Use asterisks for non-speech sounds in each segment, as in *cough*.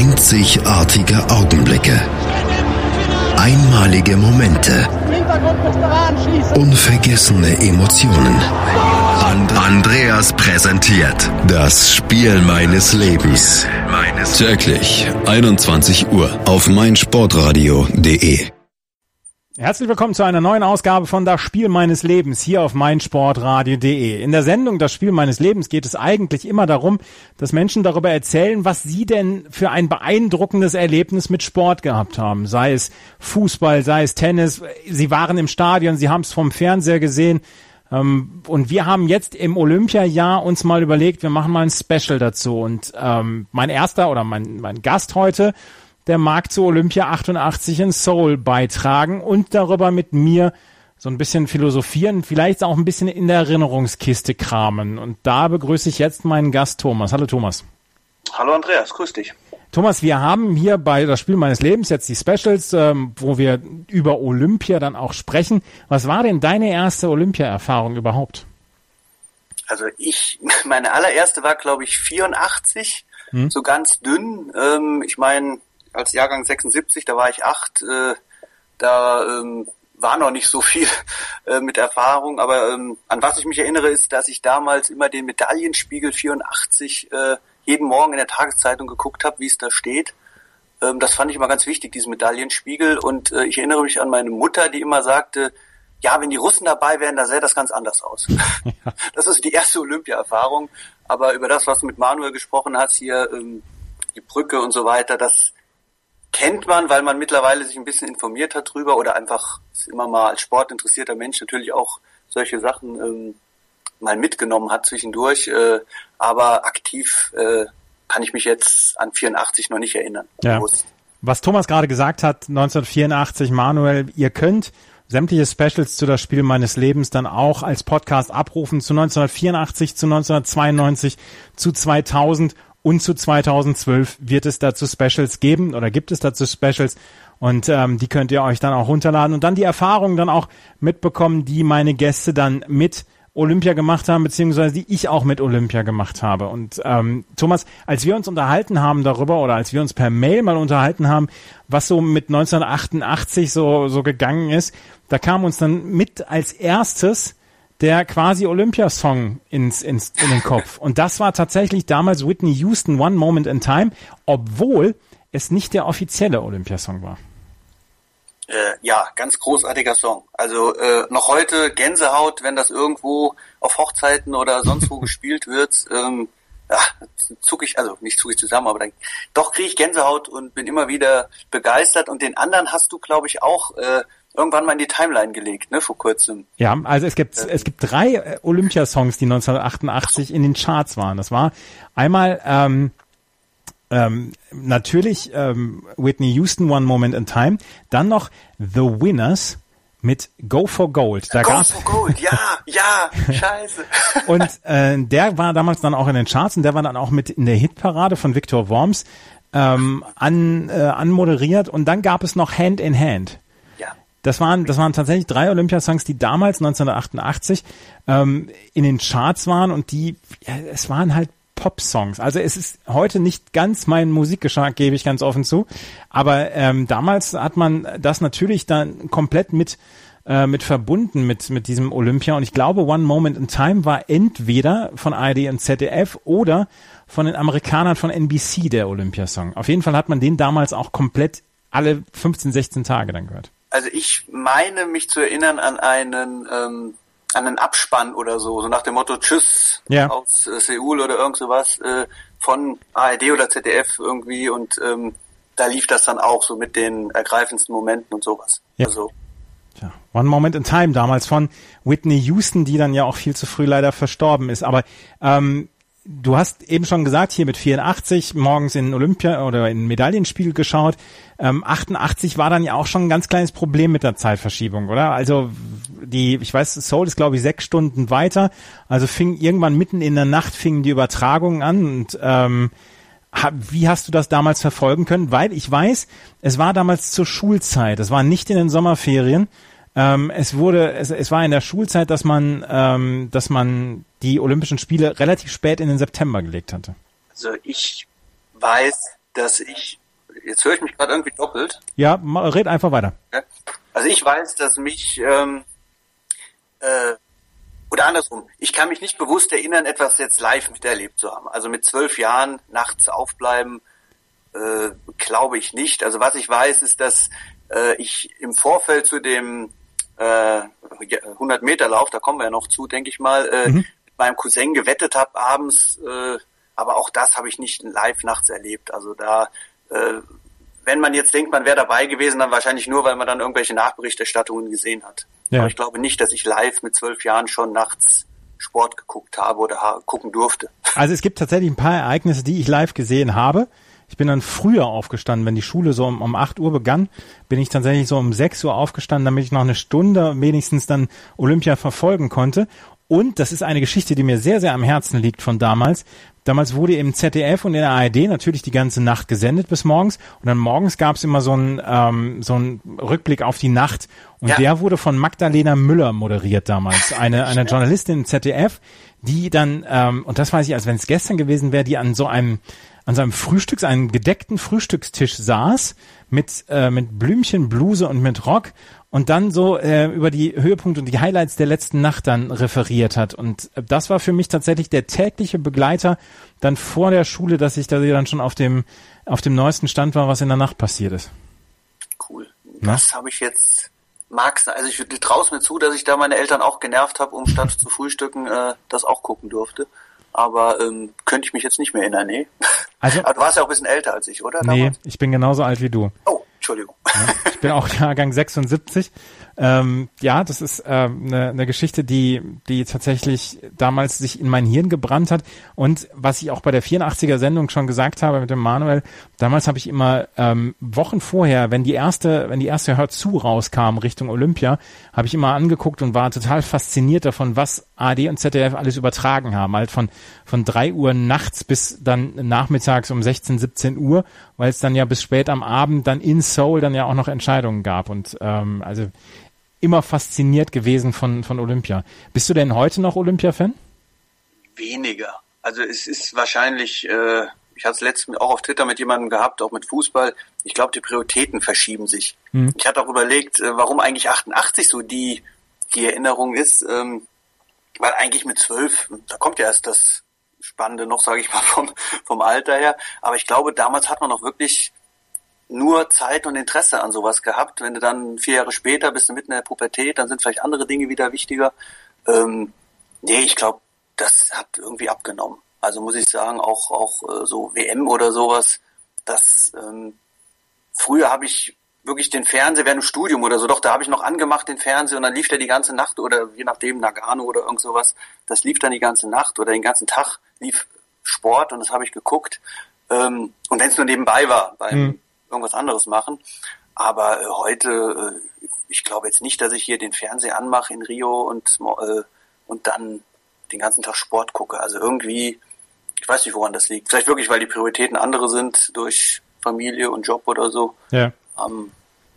Einzigartige Augenblicke. Einmalige Momente. Unvergessene Emotionen. And Andreas präsentiert das Spiel meines Lebens. Täglich 21 Uhr auf meinsportradio.de. Herzlich willkommen zu einer neuen Ausgabe von Das Spiel meines Lebens hier auf meinsportradio.de. In der Sendung Das Spiel meines Lebens geht es eigentlich immer darum, dass Menschen darüber erzählen, was sie denn für ein beeindruckendes Erlebnis mit Sport gehabt haben. Sei es Fußball, sei es Tennis. Sie waren im Stadion, sie haben es vom Fernseher gesehen. Ähm, und wir haben jetzt im Olympiajahr uns mal überlegt, wir machen mal ein Special dazu. Und ähm, mein erster oder mein, mein Gast heute der mag zu Olympia 88 in Seoul beitragen und darüber mit mir so ein bisschen philosophieren, vielleicht auch ein bisschen in der Erinnerungskiste kramen. Und da begrüße ich jetzt meinen Gast Thomas. Hallo Thomas. Hallo Andreas, grüß dich. Thomas, wir haben hier bei das Spiel meines Lebens jetzt die Specials, ähm, wo wir über Olympia dann auch sprechen. Was war denn deine erste Olympia-Erfahrung überhaupt? Also ich, *laughs* meine allererste war glaube ich 84, hm? so ganz dünn. Ähm, ich meine, als Jahrgang 76, da war ich acht, äh, da ähm, war noch nicht so viel *laughs* äh, mit Erfahrung, aber ähm, an was ich mich erinnere, ist, dass ich damals immer den Medaillenspiegel 84 äh, jeden Morgen in der Tageszeitung geguckt habe, wie es da steht. Ähm, das fand ich immer ganz wichtig, diesen Medaillenspiegel. Und äh, ich erinnere mich an meine Mutter, die immer sagte, ja, wenn die Russen dabei wären, da sähe das ganz anders aus. *laughs* Das ist die erste Olympia-Erfahrung. Aber über das, was du mit Manuel gesprochen hast, hier ähm, die Brücke und so weiter, das kennt man, weil man mittlerweile sich ein bisschen informiert hat drüber oder einfach immer mal als sportinteressierter Mensch natürlich auch solche Sachen ähm, mal mitgenommen hat zwischendurch. Äh, aber aktiv äh, kann ich mich jetzt an 84 noch nicht erinnern. Ja. Was Thomas gerade gesagt hat, 1984, Manuel, ihr könnt sämtliche Specials zu das Spiel meines Lebens dann auch als Podcast abrufen zu 1984, zu 1992, zu 2000 und zu 2012 wird es dazu Specials geben oder gibt es dazu Specials und ähm, die könnt ihr euch dann auch runterladen und dann die Erfahrungen dann auch mitbekommen, die meine Gäste dann mit Olympia gemacht haben, beziehungsweise die ich auch mit Olympia gemacht habe. Und ähm, Thomas, als wir uns unterhalten haben darüber oder als wir uns per Mail mal unterhalten haben, was so mit 1988 so, so gegangen ist, da kam uns dann mit als erstes der quasi Olympiasong ins, ins, in den Kopf. Und das war tatsächlich damals Whitney Houston One Moment in Time, obwohl es nicht der offizielle Olympiasong war. Äh, ja, ganz großartiger Song. Also äh, noch heute Gänsehaut, wenn das irgendwo auf Hochzeiten oder sonst wo *laughs* gespielt wird. Ähm, ja, zuck ich, also nicht zuck ich zusammen, aber dann, doch kriege ich Gänsehaut und bin immer wieder begeistert. Und den anderen hast du, glaube ich, auch äh, irgendwann mal in die Timeline gelegt, ne, vor kurzem. Ja, also es gibt, es gibt drei äh, Olympiasongs, die 1988 in den Charts waren. Das war einmal, ähm, ähm, natürlich ähm, Whitney Houston One Moment in Time, dann noch The Winners mit Go for Gold. Da Go for Gold, ja, *laughs* ja, scheiße. und äh, der war damals dann auch in den Charts und der war dann auch mit in der Hitparade von Victor Worms ähm, an, äh, anmoderiert und dann gab es noch Hand in Hand. Das waren, das waren tatsächlich drei Olympiasongs, die damals 1988 ähm, in den Charts waren und die, ja, es waren halt Pop-Songs. Also es ist heute nicht ganz mein Musikgeschmack, gebe ich ganz offen zu. Aber ähm, damals hat man das natürlich dann komplett mit äh, mit verbunden mit mit diesem Olympia. Und ich glaube, One Moment in Time war entweder von ARD und ZDF oder von den Amerikanern von NBC der Olympiasong. Auf jeden Fall hat man den damals auch komplett alle 15, 16 Tage dann gehört also ich meine mich zu erinnern an einen ähm, an einen Abspann oder so, so nach dem Motto Tschüss ja. aus äh, Seoul oder irgend sowas äh, von ARD oder ZDF irgendwie und ähm, da lief das dann auch so mit den ergreifendsten Momenten und sowas. Ja. Also, ja. One Moment in Time damals von Whitney Houston, die dann ja auch viel zu früh leider verstorben ist. Aber ähm, du hast eben schon gesagt, hier mit 84 morgens in Olympia oder in Medaillenspiel geschaut. Ähm, 88 war dann ja auch schon ein ganz kleines Problem mit der Zeitverschiebung, oder? Also die, ich weiß, Seoul ist glaube ich sechs Stunden weiter. Also fing irgendwann mitten in der Nacht fingen die Übertragungen an und ähm, wie hast du das damals verfolgen können? Weil ich weiß, es war damals zur Schulzeit. Es war nicht in den Sommerferien. Ähm, es wurde, es, es war in der Schulzeit, dass man, ähm, dass man die Olympischen Spiele relativ spät in den September gelegt hatte. Also ich weiß, dass ich, jetzt höre ich mich gerade irgendwie doppelt. Ja, red einfach weiter. Also ich weiß, dass mich, ähm, äh, oder andersrum, ich kann mich nicht bewusst erinnern, etwas jetzt live miterlebt zu haben. Also mit zwölf Jahren nachts aufbleiben, äh, glaube ich nicht. Also was ich weiß, ist, dass äh, ich im Vorfeld zu dem äh, 100 Meter Lauf, da kommen wir ja noch zu, denke ich mal, äh, mhm. Meinem Cousin gewettet habe abends. Äh, aber auch das habe ich nicht live nachts erlebt. Also da, äh, wenn man jetzt denkt, man wäre dabei gewesen, dann wahrscheinlich nur, weil man dann irgendwelche Nachberichterstattungen gesehen hat. Ja. Aber ich glaube nicht, dass ich live mit zwölf Jahren schon nachts Sport geguckt habe oder gucken durfte. Also es gibt tatsächlich ein paar Ereignisse, die ich live gesehen habe. Ich bin dann früher aufgestanden, wenn die Schule so um, um 8 Uhr begann, bin ich tatsächlich so um 6 Uhr aufgestanden, damit ich noch eine Stunde wenigstens dann Olympia verfolgen konnte. Und das ist eine Geschichte, die mir sehr, sehr am Herzen liegt von damals. Damals wurde im ZDF und in der ARD natürlich die ganze Nacht gesendet bis morgens. Und dann morgens gab es immer so einen ähm, so einen Rückblick auf die Nacht. Und ja. der wurde von Magdalena Müller moderiert damals. *laughs* Eine, eine Journalistin im ZDF, die dann, ähm, und das weiß ich, als wenn es gestern gewesen wäre, die an so einem an seinem Frühstücks, einem gedeckten Frühstückstisch saß mit, äh, mit Blümchen, Bluse und mit Rock und dann so äh, über die Höhepunkte und die Highlights der letzten Nacht dann referiert hat. Und äh, das war für mich tatsächlich der tägliche Begleiter dann vor der Schule, dass ich da dann schon auf dem, auf dem neuesten Stand war, was in der Nacht passiert ist. Cool. Das habe ich jetzt mag's. Also ich traue mir zu, dass ich da meine Eltern auch genervt habe, um statt zu frühstücken äh, das auch gucken durfte aber ähm, könnte ich mich jetzt nicht mehr erinnern, nee. *laughs* Also, aber du warst ja auch ein bisschen älter als ich, oder? Nee, ich bin genauso alt wie du. Oh, Entschuldigung. Ja, ich bin auch *laughs* Jahrgang 76 ähm, ja, das ist eine, eine Geschichte, die, die tatsächlich damals sich in mein Hirn gebrannt hat. Und was ich auch bei der 84er Sendung schon gesagt habe mit dem Manuel, damals habe ich immer ähm, Wochen vorher, wenn die erste, wenn die erste Hör zu rauskam Richtung Olympia, habe ich immer angeguckt und war total fasziniert davon, was AD und ZDF alles übertragen haben. Halt von, von drei Uhr nachts bis dann nachmittags um 16, 17 Uhr, weil es dann ja bis spät am Abend dann in Seoul dann ja auch noch Entscheidungen gab. Und ähm, also immer fasziniert gewesen von, von Olympia. Bist du denn heute noch Olympia-Fan? Weniger. Also es ist wahrscheinlich, äh, ich hatte es letztens auch auf Twitter mit jemandem gehabt, auch mit Fußball. Ich glaube, die Prioritäten verschieben sich. Mhm. Ich hatte auch überlegt, äh, warum eigentlich 88 so die, die Erinnerung ist. Ähm, weil eigentlich mit zwölf, da kommt ja erst das Spannende noch, sage ich mal, *laughs* vom, vom Alter her. Aber ich glaube, damals hat man noch wirklich nur Zeit und Interesse an sowas gehabt. Wenn du dann vier Jahre später bist du mitten in der Pubertät, dann sind vielleicht andere Dinge wieder wichtiger. Ähm, nee, ich glaube, das hat irgendwie abgenommen. Also muss ich sagen, auch auch äh, so WM oder sowas, das ähm, früher habe ich wirklich den Fernseher während dem Studium oder so, doch, da habe ich noch angemacht den Fernseher und dann lief der die ganze Nacht oder je nachdem Nagano oder irgend sowas, das lief dann die ganze Nacht oder den ganzen Tag lief Sport und das habe ich geguckt. Ähm, und wenn es nur nebenbei war, beim, mhm irgendwas anderes machen. Aber äh, heute, äh, ich glaube jetzt nicht, dass ich hier den Fernseher anmache in Rio und, äh, und dann den ganzen Tag Sport gucke. Also irgendwie, ich weiß nicht, woran das liegt. Vielleicht wirklich, weil die Prioritäten andere sind durch Familie und Job oder so. Ja. Ähm,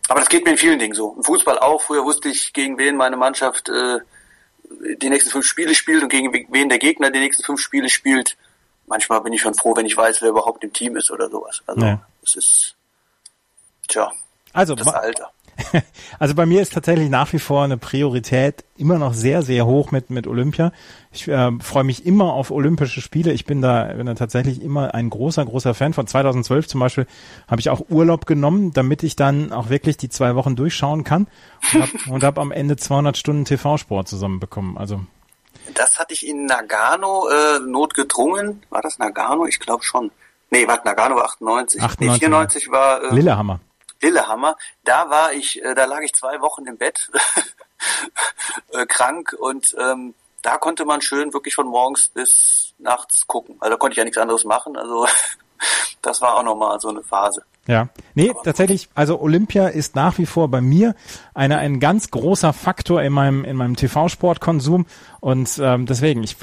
aber das geht mir in vielen Dingen so. Im Fußball auch. Früher wusste ich, gegen wen meine Mannschaft äh, die nächsten fünf Spiele spielt und gegen wen der Gegner die nächsten fünf Spiele spielt. Manchmal bin ich schon froh, wenn ich weiß, wer überhaupt im Team ist oder sowas. Also ja. es ist Tja, also, das Alter. *laughs* Also bei mir ist tatsächlich nach wie vor eine Priorität immer noch sehr, sehr hoch mit, mit Olympia. Ich äh, freue mich immer auf Olympische Spiele. Ich bin da, bin da tatsächlich immer ein großer, großer Fan. Von 2012 zum Beispiel habe ich auch Urlaub genommen, damit ich dann auch wirklich die zwei Wochen durchschauen kann und habe *laughs* hab am Ende 200 Stunden TV-Sport zusammenbekommen. Also das hatte ich in Nagano äh, notgedrungen. War das Nagano? Ich glaube schon. Nee, warte, Nagano war 98. 98 nee, 94 war äh, Lillehammer. Lillehammer. Da war ich, äh, da lag ich zwei Wochen im Bett, *laughs* äh, krank und ähm, da konnte man schön wirklich von morgens bis nachts gucken. Also da konnte ich ja nichts anderes machen. Also *laughs* das war auch nochmal so eine Phase. Ja, nee, tatsächlich, also Olympia ist nach wie vor bei mir eine, ein ganz großer Faktor in meinem, in meinem TV-Sportkonsum und ähm, deswegen, ich,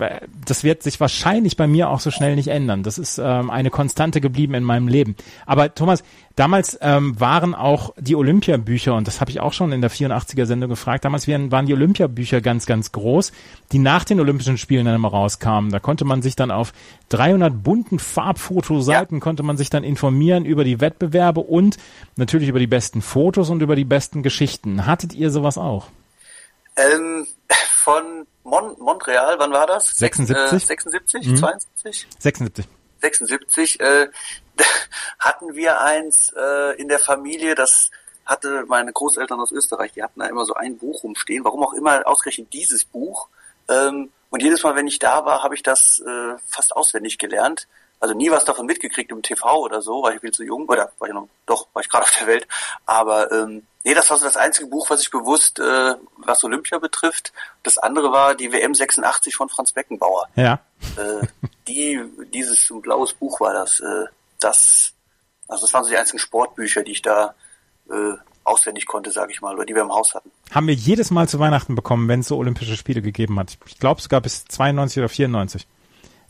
das wird sich wahrscheinlich bei mir auch so schnell nicht ändern. Das ist ähm, eine Konstante geblieben in meinem Leben. Aber Thomas, damals ähm, waren auch die Olympiabücher, und das habe ich auch schon in der 84er-Sendung gefragt, damals waren, waren die Olympiabücher ganz, ganz groß, die nach den Olympischen Spielen dann immer rauskamen. Da konnte man sich dann auf 300 bunten Farbfotoseiten, ja. konnte man sich dann informieren über die Wettbewerbe und natürlich über die besten Fotos und über die besten Geschichten. Hattet ihr sowas auch? Ähm, von Mon Montreal, wann war das? 76? Äh, 76, mhm. 72? 76. 76, äh, *laughs* hatten wir eins äh, in der Familie, das hatte meine Großeltern aus Österreich, die hatten da immer so ein Buch rumstehen, warum auch immer ausgerechnet dieses Buch. Ähm, und jedes Mal, wenn ich da war, habe ich das äh, fast auswendig gelernt also nie was davon mitgekriegt im TV oder so, war ich viel zu jung, oder war ich noch, doch, war ich gerade auf der Welt. Aber ähm, nee, das war so das einzige Buch, was ich bewusst, äh, was Olympia betrifft. Das andere war die WM 86 von Franz Beckenbauer. Ja. Äh, die, dieses ein blaues Buch war das. Äh, das, also das waren so die einzigen Sportbücher, die ich da äh, auswendig konnte, sage ich mal, oder die wir im Haus hatten. Haben wir jedes Mal zu Weihnachten bekommen, wenn es so Olympische Spiele gegeben hat. Ich glaube sogar bis 92 oder 94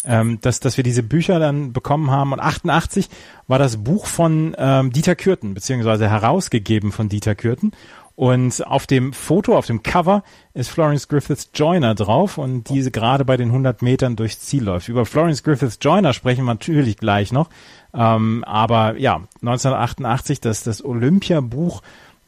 ähm, dass, dass wir diese Bücher dann bekommen haben. Und 88 war das Buch von ähm, Dieter Kürten, beziehungsweise herausgegeben von Dieter Kürten. Und auf dem Foto, auf dem Cover ist Florence Griffiths Joyner drauf und diese gerade bei den 100 Metern durchs Ziel läuft. Über Florence Griffiths Joyner sprechen wir natürlich gleich noch. Ähm, aber ja, 1988 das, das Olympia-Buch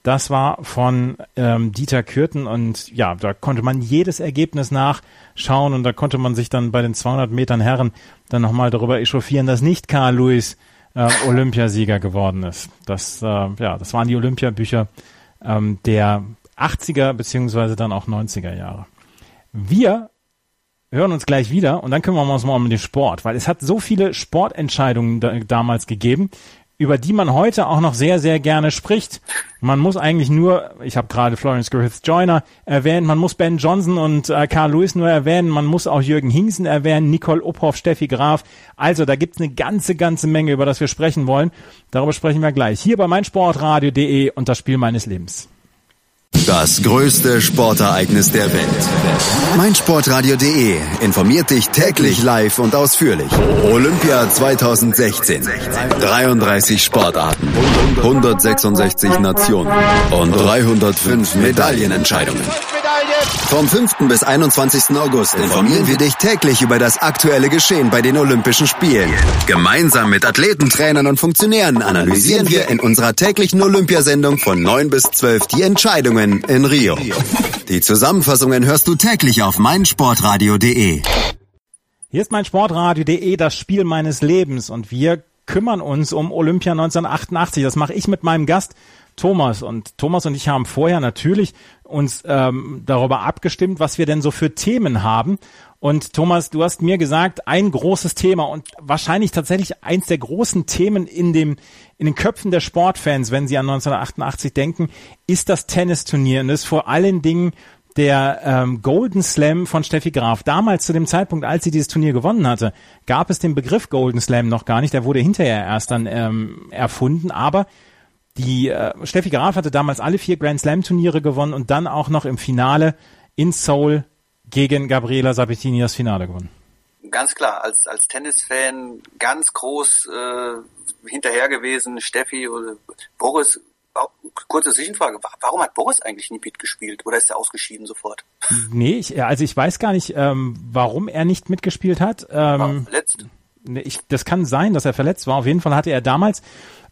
das war von ähm, Dieter Kürten und ja, da konnte man jedes Ergebnis nachschauen und da konnte man sich dann bei den 200 Metern Herren dann nochmal darüber echauffieren, dass nicht Karl Lewis äh, Olympiasieger geworden ist. Das, äh, ja, das waren die Olympiabücher ähm, der 80er beziehungsweise dann auch 90er Jahre. Wir hören uns gleich wieder und dann kümmern wir uns mal um den Sport, weil es hat so viele Sportentscheidungen da, damals gegeben, über die man heute auch noch sehr, sehr gerne spricht. Man muss eigentlich nur, ich habe gerade Florence Griffith Joyner erwähnt, man muss Ben Johnson und äh, Carl Lewis nur erwähnen, man muss auch Jürgen Hingsen erwähnen, Nicole Uphoff, Steffi Graf. Also da gibt's eine ganze, ganze Menge, über das wir sprechen wollen. Darüber sprechen wir gleich. Hier bei meinsportradio.de und das Spiel meines Lebens. Das größte Sportereignis der Welt. meinsportradio.de informiert dich täglich live und ausführlich. Olympia 2016. 33 Sportarten, 166 Nationen und 305 Medaillenentscheidungen. Vom 5. bis 21. August informieren wir dich täglich über das aktuelle Geschehen bei den Olympischen Spielen. Gemeinsam mit Athleten, Trainern und Funktionären analysieren wir in unserer täglichen Olympiasendung von 9 bis 12 die Entscheidungen in Rio. Die Zusammenfassungen hörst du täglich auf meinsportradio.de. Hier ist meinsportradio.de, das Spiel meines Lebens und wir kümmern uns um Olympia 1988. Das mache ich mit meinem Gast Thomas. Und Thomas und ich haben vorher natürlich uns ähm, darüber abgestimmt, was wir denn so für Themen haben. Und Thomas, du hast mir gesagt, ein großes Thema und wahrscheinlich tatsächlich eins der großen Themen in dem in den Köpfen der Sportfans, wenn sie an 1988 denken, ist das Tennisturnier und ist vor allen Dingen der ähm, Golden Slam von Steffi Graf. Damals zu dem Zeitpunkt, als sie dieses Turnier gewonnen hatte, gab es den Begriff Golden Slam noch gar nicht. Der wurde hinterher erst dann ähm, erfunden. Aber die äh, Steffi Graf hatte damals alle vier Grand Slam Turniere gewonnen und dann auch noch im Finale in Seoul gegen Gabriela Sabatini das Finale gewonnen. Ganz klar, als als Tennisfan ganz groß äh, hinterher gewesen, Steffi oder Boris. Kurze Zwischenfrage, warum hat Boris eigentlich nie mitgespielt oder ist er ausgeschieden sofort? Nee, ich, also ich weiß gar nicht, ähm, warum er nicht mitgespielt hat. Ähm, war verletzt? Ich, das kann sein, dass er verletzt war. Auf jeden Fall hatte er damals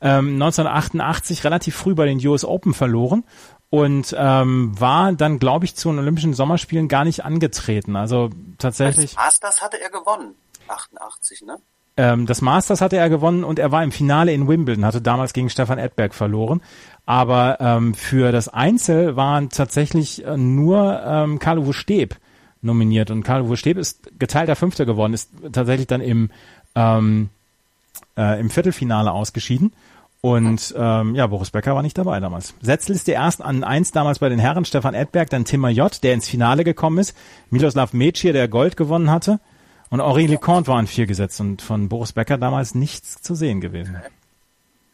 ähm, 1988 relativ früh bei den US Open verloren und ähm, war dann, glaube ich, zu den Olympischen Sommerspielen gar nicht angetreten. Also tatsächlich. Das Masters hatte er gewonnen, 88, ne? Ähm, das Masters hatte er gewonnen und er war im Finale in Wimbledon, hatte damals gegen Stefan Edberg verloren. Aber ähm, für das Einzel waren tatsächlich äh, nur ähm, Karl-Uwe Steb nominiert. Und Karl-Uwe Steb ist geteilter Fünfter geworden, ist tatsächlich dann im, ähm, äh, im Viertelfinale ausgeschieden. Und ähm, ja, Boris Becker war nicht dabei damals. Setzliste erst an eins damals bei den Herren, Stefan Edberg, dann Timmer J., der ins Finale gekommen ist, Miloslav Mecier, der Gold gewonnen hatte und Henri Leconte war an vier gesetzt und von Boris Becker damals nichts zu sehen gewesen.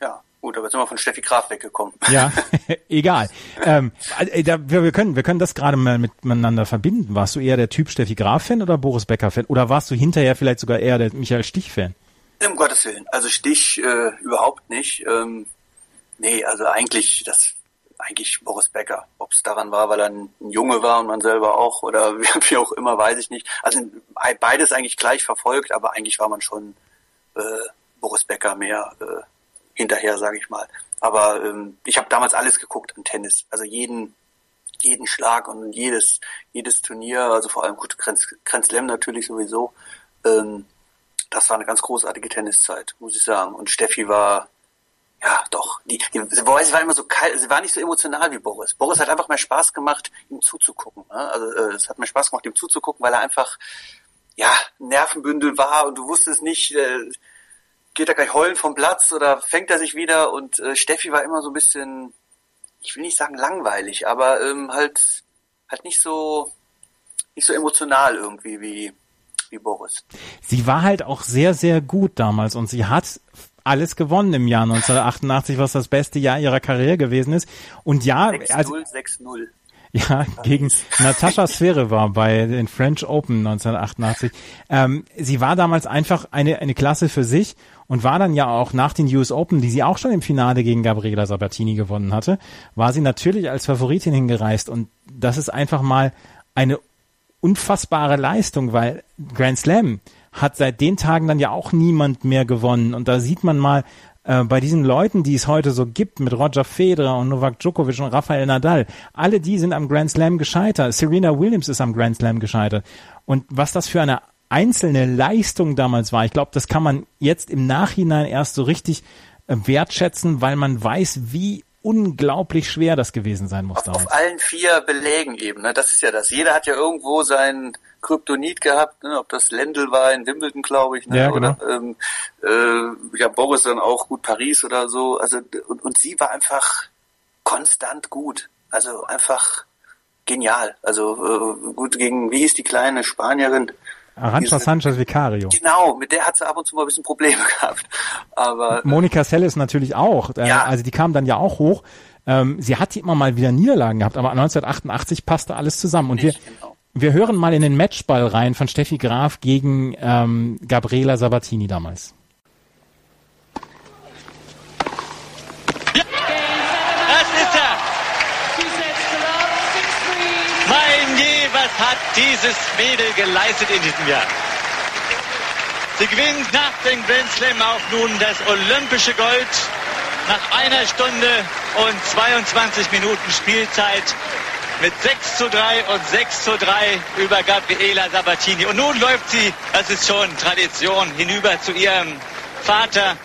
Ja, Gut, aber jetzt sind wir von Steffi Graf weggekommen. Ja, *laughs* *laughs* egal. ähm, äh, da, wir, wir, können, wir können das gerade mal miteinander verbinden. Warst du eher der Typ Steffi Graf-Fan oder Boris Becker-Fan? Oder warst du hinterher vielleicht sogar eher der Michael Stich-Fan? Um Gottes Willen. Also Stich äh, überhaupt nicht. Ähm, nee, also eigentlich das eigentlich Boris Becker. Ob es daran war, weil er ein, Junge war und man selber auch oder *laughs* wie auch immer, weiß ich nicht. Also beides eigentlich gleich verfolgt, aber eigentlich war man schon äh, Boris Becker mehr äh, hinterher, sage ich mal. Aber ähm, ich habe damals alles geguckt an Tennis, also jeden jeden Schlag und jedes jedes Turnier, also vor allem gut Grand Slam natürlich sowieso. Ähm, das war eine ganz großartige Tenniszeit, muss ich sagen. Und Steffi war ja, doch. Die, die, sie war immer so kalt, sie war nicht so emotional wie Boris. Boris hat einfach mehr Spaß gemacht, ihm zuzugucken. Ne? Also äh, es hat mir Spaß gemacht, ihm zuzugucken, weil er einfach ja Nervenbündel war und du wusstest nicht, äh, geht er gleich heulen vom Platz oder fängt er sich wieder und äh, Steffi war immer so ein bisschen, ich will nicht sagen langweilig, aber ähm, halt halt nicht so nicht so emotional irgendwie wie wie Boris. Sie war halt auch sehr sehr gut damals und sie hat alles gewonnen im Jahr 1988, was das beste Jahr ihrer Karriere gewesen ist. Und ja, 6 also 6-0. Ja, gegen Natascha war bei den French Open 1988. Ähm, sie war damals einfach eine, eine Klasse für sich und war dann ja auch nach den US Open, die sie auch schon im Finale gegen Gabriela Sabatini gewonnen hatte, war sie natürlich als Favoritin hingereist und das ist einfach mal eine unfassbare Leistung, weil Grand Slam hat seit den Tagen dann ja auch niemand mehr gewonnen. Und da sieht man mal, äh, bei diesen Leuten, die es heute so gibt, mit Roger Federer und Novak Djokovic und Rafael Nadal, alle die sind am Grand Slam gescheitert. Serena Williams ist am Grand Slam gescheitert. Und was das für eine einzelne Leistung damals war, ich glaube, das kann man jetzt im Nachhinein erst so richtig äh, wertschätzen, weil man weiß, wie unglaublich schwer das gewesen sein muss. Auf, auf allen vier Belägen eben. Ne? Das ist ja das. Jeder hat ja irgendwo sein Kryptonit gehabt, ne? ob das Lendl war in Wimbledon, glaube ich, ne? ja, genau. oder ähm, äh, ja Boris dann auch gut Paris oder so. Also und, und sie war einfach konstant gut. Also einfach genial. Also äh, gut gegen, wie hieß die kleine Spanierin? Arancha Sanchez Vicario. Genau, mit der hat sie ab und zu mal ein bisschen Probleme *laughs* gehabt. Aber Monika Seles natürlich auch. Äh, ja. Also die kam dann ja auch hoch. Ähm, sie hat immer mal wieder Niederlagen gehabt, aber 1988 passte alles zusammen. Und wir, genau. wir hören mal in den Matchball rein von Steffi Graf gegen ähm, Gabriela Sabatini damals. Dieses Mädel geleistet in diesem Jahr. Sie gewinnt nach dem Grand Slam auch nun das olympische Gold nach einer Stunde und 22 Minuten Spielzeit mit 6 zu 3 und 6 zu 3 über Gabriela Sabatini. Und nun läuft sie, das ist schon Tradition, hinüber zu ihrem Vater,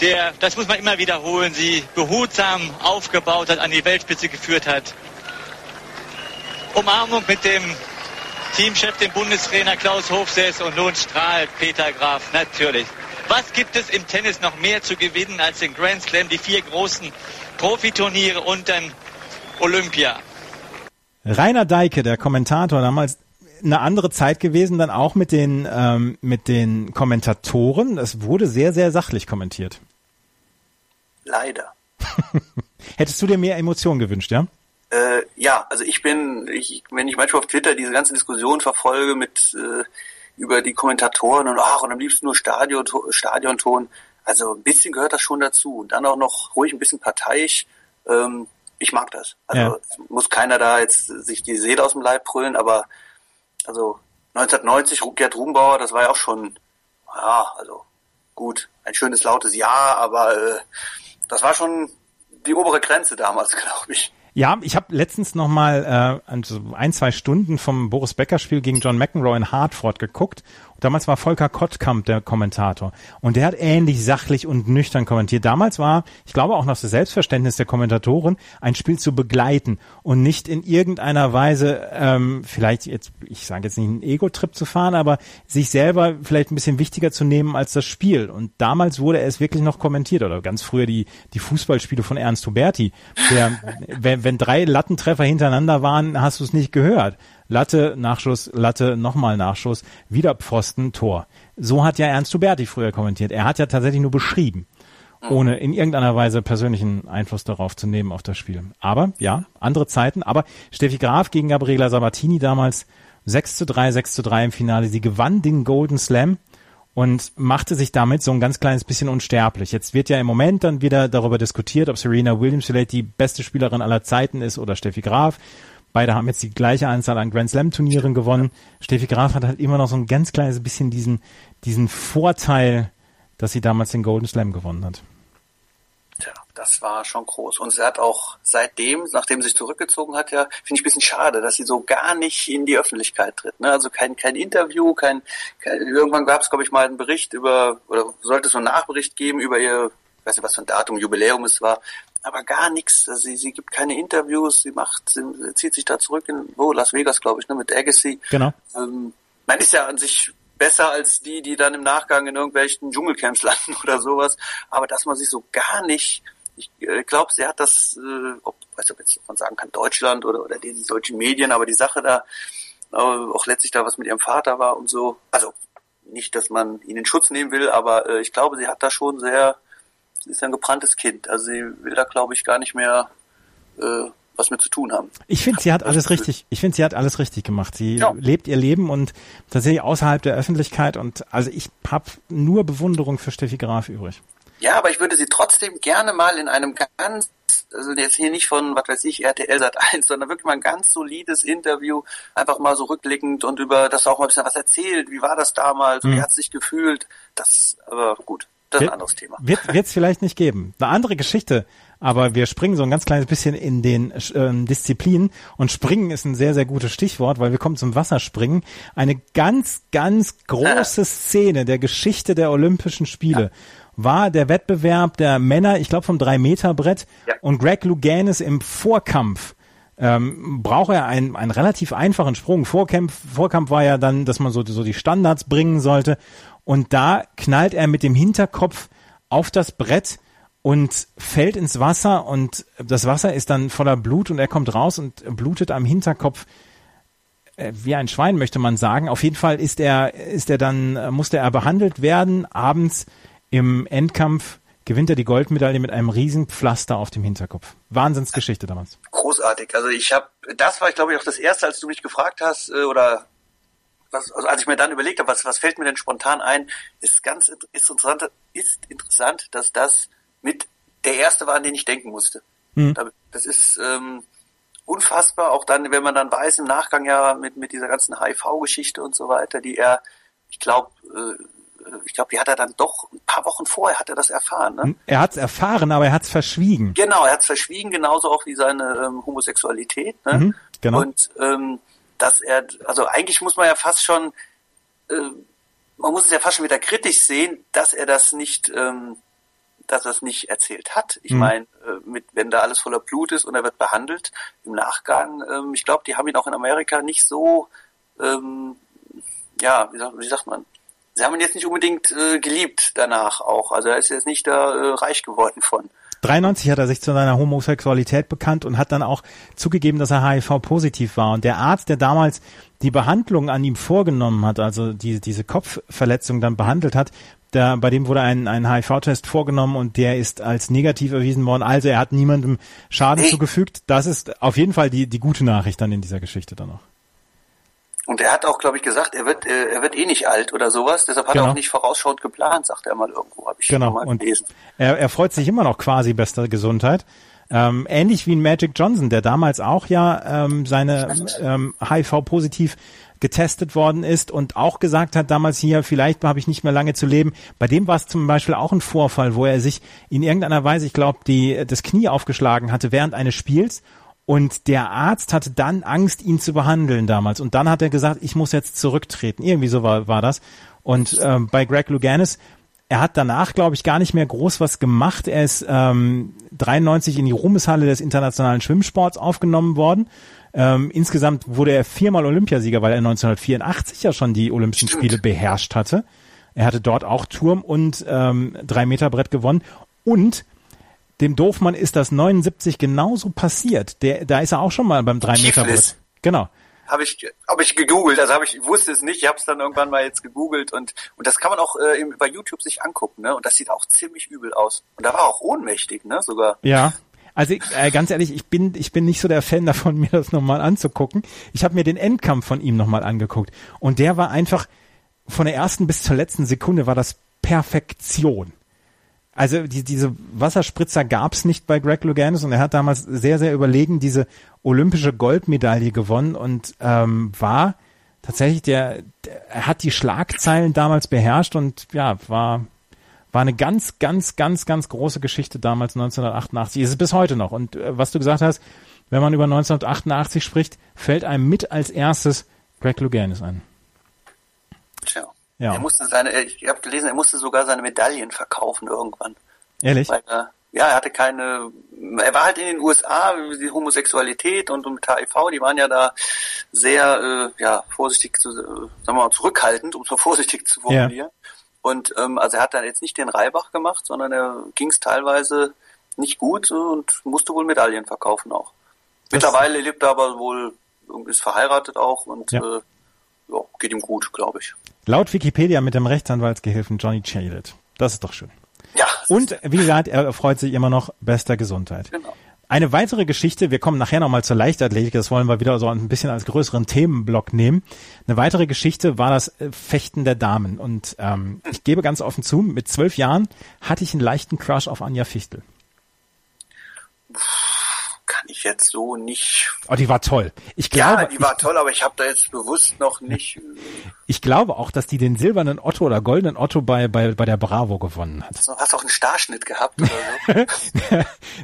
der, das muss man immer wiederholen, sie behutsam aufgebaut hat, an die Weltspitze geführt hat. Umarmung mit dem Teamchef, dem Bundestrainer Klaus Hofses und nun strahlt Peter Graf natürlich. Was gibt es im Tennis noch mehr zu gewinnen als den Grand Slam, die vier großen Profiturniere und dann Olympia? Rainer Deike, der Kommentator, damals eine andere Zeit gewesen, dann auch mit den, ähm, mit den Kommentatoren. Es wurde sehr, sehr sachlich kommentiert. Leider. *laughs* Hättest du dir mehr Emotionen gewünscht, ja? Äh, ja, also ich bin, ich, wenn ich manchmal auf Twitter diese ganze Diskussion verfolge mit äh, über die Kommentatoren und ach und am liebsten nur Stadion, Stadionton, also ein bisschen gehört das schon dazu. Und dann auch noch ruhig ein bisschen parteiisch. Ähm, ich mag das. Also ja. muss keiner da jetzt sich die Seele aus dem Leib brüllen, aber also 1990 Gerd Rumbauer, das war ja auch schon, ja, also gut, ein schönes lautes Ja, aber äh, das war schon die obere Grenze damals, *laughs* glaube ich. Ja, ich habe letztens noch mal äh, also ein, zwei Stunden vom Boris Becker Spiel gegen John McEnroe in Hartford geguckt Damals war Volker Kottkamp der Kommentator und der hat ähnlich sachlich und nüchtern kommentiert. Damals war, ich glaube auch noch das Selbstverständnis der Kommentatoren, ein Spiel zu begleiten und nicht in irgendeiner Weise, ähm, vielleicht jetzt, ich sage jetzt nicht einen Ego-Trip zu fahren, aber sich selber vielleicht ein bisschen wichtiger zu nehmen als das Spiel. Und damals wurde es wirklich noch kommentiert oder ganz früher die, die Fußballspiele von Ernst Huberti. Der, *laughs* wenn, wenn drei Lattentreffer hintereinander waren, hast du es nicht gehört. Latte, Nachschuss, Latte, nochmal Nachschuss, wieder Pfosten, Tor. So hat ja Ernst Huberti früher kommentiert. Er hat ja tatsächlich nur beschrieben. ohne in irgendeiner Weise persönlichen Einfluss darauf zu nehmen auf das Spiel. Aber ja, andere Zeiten. Aber Steffi Graf gegen Gabriela Sabatini damals 6 zu 3, 6 zu 3 im Finale. Sie gewann den Golden Slam und machte sich damit so ein ganz kleines bisschen unsterblich. Jetzt wird ja im Moment dann wieder darüber diskutiert, ob Serena Williams vielleicht die beste Spielerin aller Zeiten ist oder Steffi Graf. Beide haben jetzt die gleiche Anzahl an Grand Slam Turnieren gewonnen. Steffi Graf hat halt immer noch so ein ganz kleines bisschen diesen, diesen Vorteil, dass sie damals den Golden Slam gewonnen hat. Tja, das war schon groß. Und sie hat auch seitdem, nachdem sie sich zurückgezogen hat, ja, finde ich ein bisschen schade, dass sie so gar nicht in die Öffentlichkeit tritt. Ne? Also kein, kein Interview, kein, kein irgendwann gab es, glaube ich, mal einen Bericht über, oder sollte es so einen Nachbericht geben über ihr, ich weiß nicht, was für ein Datum, Jubiläum es war, aber gar nichts. Also sie, sie gibt keine Interviews, sie macht, sie zieht sich da zurück in wo, Las Vegas, glaube ich, ne, mit Agassi. Genau. Ähm, man ist ja an sich besser als die, die dann im Nachgang in irgendwelchen Dschungelcamps *laughs* landen oder sowas. Aber dass man sich so gar nicht, ich äh, glaube, sie hat das, äh, ob, weiß ob jetzt man sagen kann, Deutschland oder, oder die, die deutschen Medien, aber die Sache da, äh, auch letztlich da was mit ihrem Vater war und so. Also nicht, dass man ihn in Schutz nehmen will, aber äh, ich glaube, sie hat da schon sehr, sie ist ein gebranntes Kind. Also sie will da, glaube ich, gar nicht mehr äh, was mit zu tun haben. Ich finde, sie hat alles richtig, ich finde, sie hat alles richtig gemacht. Sie ja. lebt ihr Leben und tatsächlich außerhalb der Öffentlichkeit und also ich habe nur Bewunderung für Steffi Graf übrig. Ja, aber ich würde sie trotzdem gerne mal in einem ganz, also jetzt hier nicht von, was weiß ich, RTL Sat 1, sondern wirklich mal ein ganz solides Interview, einfach mal so rückblickend und über das auch mal ein bisschen was erzählt. Wie war das damals? Mhm. Wie hat sich gefühlt? Das, aber gut. Das ist ein anderes Thema. Wird es vielleicht nicht geben. Eine andere Geschichte, aber wir springen so ein ganz kleines bisschen in den ähm, Disziplinen und springen ist ein sehr, sehr gutes Stichwort, weil wir kommen zum Wasserspringen. Eine ganz, ganz große *laughs* Szene der Geschichte der Olympischen Spiele. Ja. war der Wettbewerb der Männer, ich glaube vom Drei-Meter-Brett ja. und Greg Louganis im Vorkampf ähm, braucht er einen, einen relativ einfachen Sprung. Vorkampf, Vorkampf war ja dann, dass man so, so die Standards bringen sollte. Und da knallt er mit dem Hinterkopf auf das Brett und fällt ins Wasser und das Wasser ist dann voller Blut und er kommt raus und blutet am Hinterkopf äh, wie ein Schwein möchte man sagen. Auf jeden Fall ist er ist er dann musste er behandelt werden. Abends im Endkampf gewinnt er die Goldmedaille mit einem riesen Pflaster auf dem Hinterkopf. Wahnsinnsgeschichte damals. Großartig. Also ich habe das war ich glaube ich auch das erste, als du mich gefragt hast äh, oder was, also als ich mir dann überlegt habe, was, was fällt mir denn spontan ein, ist ganz ist interessant, ist interessant, dass das mit der erste war, an den ich denken musste. Mhm. Das ist ähm, unfassbar, auch dann, wenn man dann weiß, im Nachgang ja mit, mit dieser ganzen HIV-Geschichte und so weiter, die er, ich glaube, äh, ich glaube, die hat er dann doch ein paar Wochen vorher hat er das erfahren. Ne? Er hat es erfahren, aber er hat es verschwiegen. Genau, er hat es verschwiegen, genauso auch wie seine ähm, Homosexualität. Ne? Mhm, genau. Und ähm, dass er, also eigentlich muss man ja fast schon, äh, man muss es ja fast schon wieder kritisch sehen, dass er das nicht ähm, dass er es nicht erzählt hat. Ich mhm. meine, äh, mit wenn da alles voller Blut ist und er wird behandelt im Nachgang, ähm, ich glaube, die haben ihn auch in Amerika nicht so, ähm, ja, wie sagt, wie sagt man, sie haben ihn jetzt nicht unbedingt äh, geliebt danach auch. Also er ist jetzt nicht da äh, reich geworden von. 93 hat er sich zu seiner Homosexualität bekannt und hat dann auch zugegeben, dass er HIV-positiv war. Und der Arzt, der damals die Behandlung an ihm vorgenommen hat, also die, diese Kopfverletzung dann behandelt hat, da, bei dem wurde ein, ein HIV-Test vorgenommen und der ist als negativ erwiesen worden. Also er hat niemandem Schaden hey. zugefügt. Das ist auf jeden Fall die, die gute Nachricht dann in dieser Geschichte dann noch. Und er hat auch, glaube ich, gesagt, er wird, äh, er wird eh nicht alt oder sowas. Deshalb hat genau. er auch nicht vorausschauend geplant, sagt er mal irgendwo. Habe ich genau. mal gelesen. Und er, er freut sich immer noch quasi bester Gesundheit. Ähm, ähnlich wie ein Magic Johnson, der damals auch ja ähm, seine ähm, HIV-positiv getestet worden ist und auch gesagt hat damals hier, vielleicht habe ich nicht mehr lange zu leben. Bei dem war es zum Beispiel auch ein Vorfall, wo er sich in irgendeiner Weise, ich glaube, die das Knie aufgeschlagen hatte während eines Spiels und der Arzt hatte dann Angst, ihn zu behandeln damals. Und dann hat er gesagt, ich muss jetzt zurücktreten. Irgendwie so war, war das. Und ähm, bei Greg Louganis, er hat danach, glaube ich, gar nicht mehr groß was gemacht. Er ist ähm, 93 in die Ruhmeshalle des internationalen Schwimmsports aufgenommen worden ähm, insgesamt wurde er viermal Olympiasieger, weil er 1984 ja schon die Olympischen Stimmt. Spiele beherrscht hatte. Er hatte dort auch Turm und ähm, drei Meter Brett gewonnen und dem Doofmann ist das 79 genauso passiert. Der, da ist er auch schon mal beim drei Meter Brett. Genau. habe ich, habe ich gegoogelt. Also habe ich, wusste es nicht. Ich habe es dann irgendwann mal jetzt gegoogelt und und das kann man auch äh, bei YouTube sich angucken. Ne? Und das sieht auch ziemlich übel aus. Und da war auch ohnmächtig, ne? Sogar. Ja. Also äh, ganz ehrlich, ich bin ich bin nicht so der Fan davon, *laughs* mir das nochmal anzugucken. Ich habe mir den Endkampf von ihm nochmal angeguckt und der war einfach von der ersten bis zur letzten Sekunde war das Perfektion. Also die, diese Wasserspritzer gab's nicht bei Greg Louganis und er hat damals sehr, sehr überlegen diese olympische Goldmedaille gewonnen und ähm, war tatsächlich der, der, er hat die Schlagzeilen damals beherrscht und ja, war, war eine ganz, ganz, ganz, ganz große Geschichte damals 1988. Ist es bis heute noch. Und äh, was du gesagt hast, wenn man über 1988 spricht, fällt einem mit als erstes Greg Louganis ein. Tja. Ja. Er musste seine, ich habe gelesen, er musste sogar seine Medaillen verkaufen irgendwann. Ehrlich? Weil, äh, ja, er hatte keine, er war halt in den USA, die Homosexualität und, mit HIV, die waren ja da sehr, äh, ja, vorsichtig, zu, äh, sagen wir mal, zurückhaltend, um es mal *laughs* vorsichtig zu formulieren. Ja. Und ähm, also er hat dann jetzt nicht den Reibach gemacht, sondern er ging es teilweise nicht gut und musste wohl Medaillen verkaufen auch. Das Mittlerweile lebt er aber wohl, ist verheiratet auch und ja. Äh, geht ihm gut, glaube ich. Laut Wikipedia mit dem Rechtsanwaltsgehilfen Johnny Chalet. Das ist doch schön. Ja. Und wie gesagt, er freut sich immer noch bester Gesundheit. Genau. Eine weitere Geschichte, wir kommen nachher nochmal zur Leichtathletik, das wollen wir wieder so ein bisschen als größeren Themenblock nehmen. Eine weitere Geschichte war das äh, Fechten der Damen. Und ähm, ich gebe ganz offen zu, mit zwölf Jahren hatte ich einen leichten Crush auf Anja Fichtel kann ich jetzt so nicht. Oh, die war toll. Ich glaube, ja, die war ich, toll, aber ich habe da jetzt bewusst noch nicht. Äh, ich glaube auch, dass die den silbernen Otto oder goldenen Otto bei bei bei der Bravo gewonnen hat. Du hast auch einen Starschnitt gehabt oder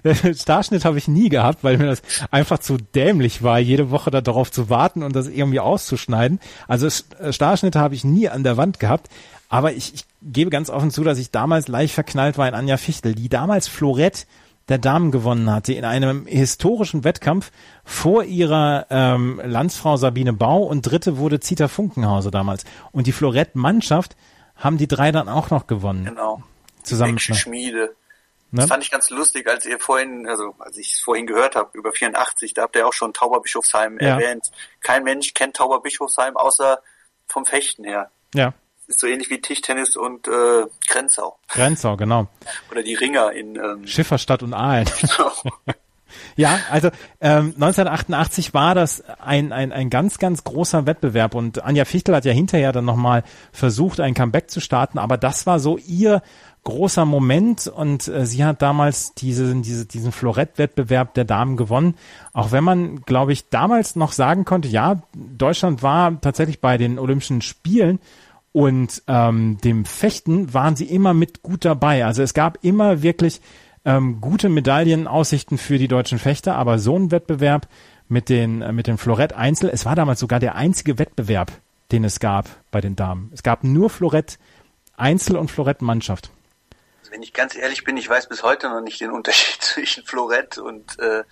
so? *laughs* Starschnitt habe ich nie gehabt, weil mir das einfach zu dämlich war, jede Woche da darauf zu warten und das irgendwie auszuschneiden. Also äh, Starschnitte habe ich nie an der Wand gehabt. Aber ich, ich gebe ganz offen zu, dass ich damals leicht verknallt war in Anja Fichtel, die damals Florett der Damen gewonnen hatte in einem historischen Wettkampf vor ihrer ähm, Landsfrau Sabine Bau und dritte wurde Zita Funkenhause damals. Und die Florett-Mannschaft haben die drei dann auch noch gewonnen. Genau. Zusammen Schmiede. Ne? Das fand ich ganz lustig, als ihr vorhin, also als ich es vorhin gehört habe, über 84, da habt ihr auch schon Tauberbischofsheim ja. erwähnt. Kein Mensch kennt Tauberbischofsheim außer vom Fechten her. Ja ist so ähnlich wie Tischtennis und äh, Grenzau. Grenzau, genau. Oder die Ringer in ähm, Schifferstadt und Aalen. Genau. *laughs* ja, also ähm, 1988 war das ein, ein, ein ganz, ganz großer Wettbewerb und Anja Fichtel hat ja hinterher dann nochmal versucht, ein Comeback zu starten, aber das war so ihr großer Moment und äh, sie hat damals diese, diese, diesen Florett-Wettbewerb der Damen gewonnen. Auch wenn man, glaube ich, damals noch sagen konnte, ja, Deutschland war tatsächlich bei den Olympischen Spielen und ähm, dem Fechten waren sie immer mit gut dabei. Also es gab immer wirklich ähm, gute Medaillenaussichten für die deutschen Fechter, aber so ein Wettbewerb mit den äh, mit den Florett Einzel, es war damals sogar der einzige Wettbewerb, den es gab bei den Damen. Es gab nur Florett Einzel und Florett Mannschaft. Wenn ich ganz ehrlich bin, ich weiß bis heute noch nicht den Unterschied *laughs* zwischen Florett und äh,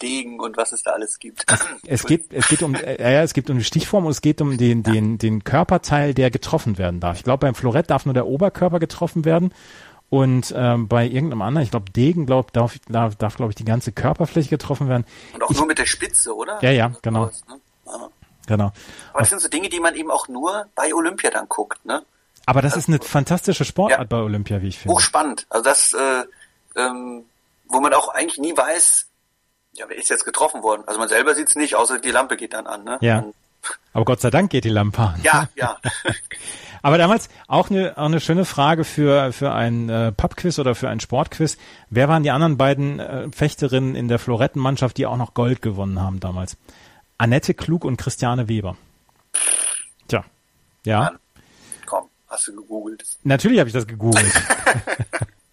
Degen und was es da alles gibt. Es, geht, es geht um, äh, ja, es geht um die Stichform und es geht um den, den, den Körperteil, der getroffen werden darf. Ich glaube, beim Florett darf nur der Oberkörper getroffen werden. Und ähm, bei irgendeinem anderen, ich glaube Degen, glaub, darf, darf, darf glaube ich, die ganze Körperfläche getroffen werden. Und auch ich, nur mit der Spitze, oder? Ja, ja, genau. Ne? ja. Genau. Aber das sind so Dinge, die man eben auch nur bei Olympia dann guckt, ne? Aber das also, ist eine fantastische Sportart ja, bei Olympia, wie ich finde. Hochspannend. Also das, äh, ähm, wo man auch eigentlich nie weiß, ja, wer ist jetzt getroffen worden? Also man selber sieht's nicht, außer die Lampe geht dann an. Ne? Ja. Aber Gott sei Dank geht die Lampe an. Ja, *laughs* ja. Aber damals auch eine, auch eine schöne Frage für, für ein äh, Pubquiz oder für ein Sportquiz. Wer waren die anderen beiden äh, Fechterinnen in der Florettenmannschaft, die auch noch Gold gewonnen haben damals? Annette Klug und Christiane Weber. Tja, ja. Mann. Komm, hast du gegoogelt? Natürlich habe ich das gegoogelt. *laughs*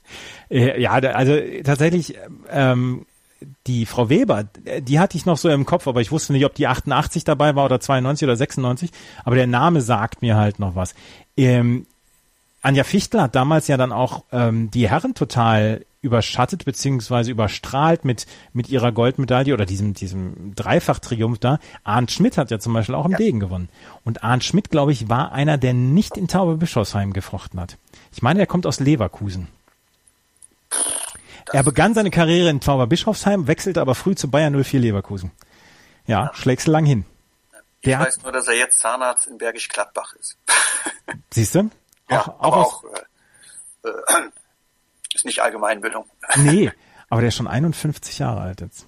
*laughs* ja, also tatsächlich ähm, die Frau Weber, die hatte ich noch so im Kopf, aber ich wusste nicht, ob die 88 dabei war oder 92 oder 96, aber der Name sagt mir halt noch was. Ähm, Anja Fichtel hat damals ja dann auch ähm, die Herren total überschattet beziehungsweise überstrahlt mit mit ihrer Goldmedaille oder diesem diesem Dreifach-Triumph da. Arndt Schmidt hat ja zum Beispiel auch im ja. Degen gewonnen. Und Arndt Schmidt, glaube ich, war einer, der nicht in Tauberbischofsheim gefrochten hat. Ich meine, er kommt aus Leverkusen. Er begann seine Karriere in Zauberbischofsheim, wechselte aber früh zu Bayern 04 Leverkusen. Ja, schlägst du lang hin. Ich weiß nur, dass er jetzt Zahnarzt in Bergisch Gladbach ist. *laughs* Siehst du? Ja, auch, auch äh, äh, *clears throat* ist nicht Allgemeinbildung. *laughs* Nee, aber der ist schon 51 Jahre alt jetzt.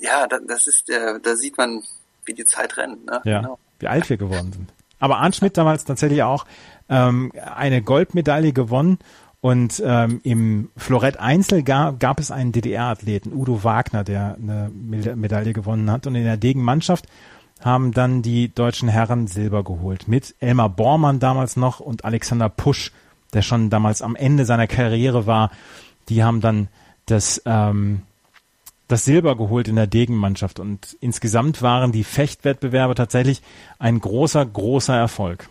Ja, das ist, äh, da sieht man, wie die Zeit rennt. Ne? Ja, genau. wie alt wir geworden sind. Aber Arndt Schmidt damals tatsächlich auch ähm, eine Goldmedaille gewonnen und ähm, im Florett Einzel gab, gab es einen DDR-Athleten, Udo Wagner, der eine Medaille gewonnen hat. Und in der Degenmannschaft haben dann die deutschen Herren Silber geholt. Mit Elmar Bormann damals noch und Alexander Pusch, der schon damals am Ende seiner Karriere war. Die haben dann das, ähm, das Silber geholt in der Degenmannschaft. Und insgesamt waren die Fechtwettbewerbe tatsächlich ein großer, großer Erfolg.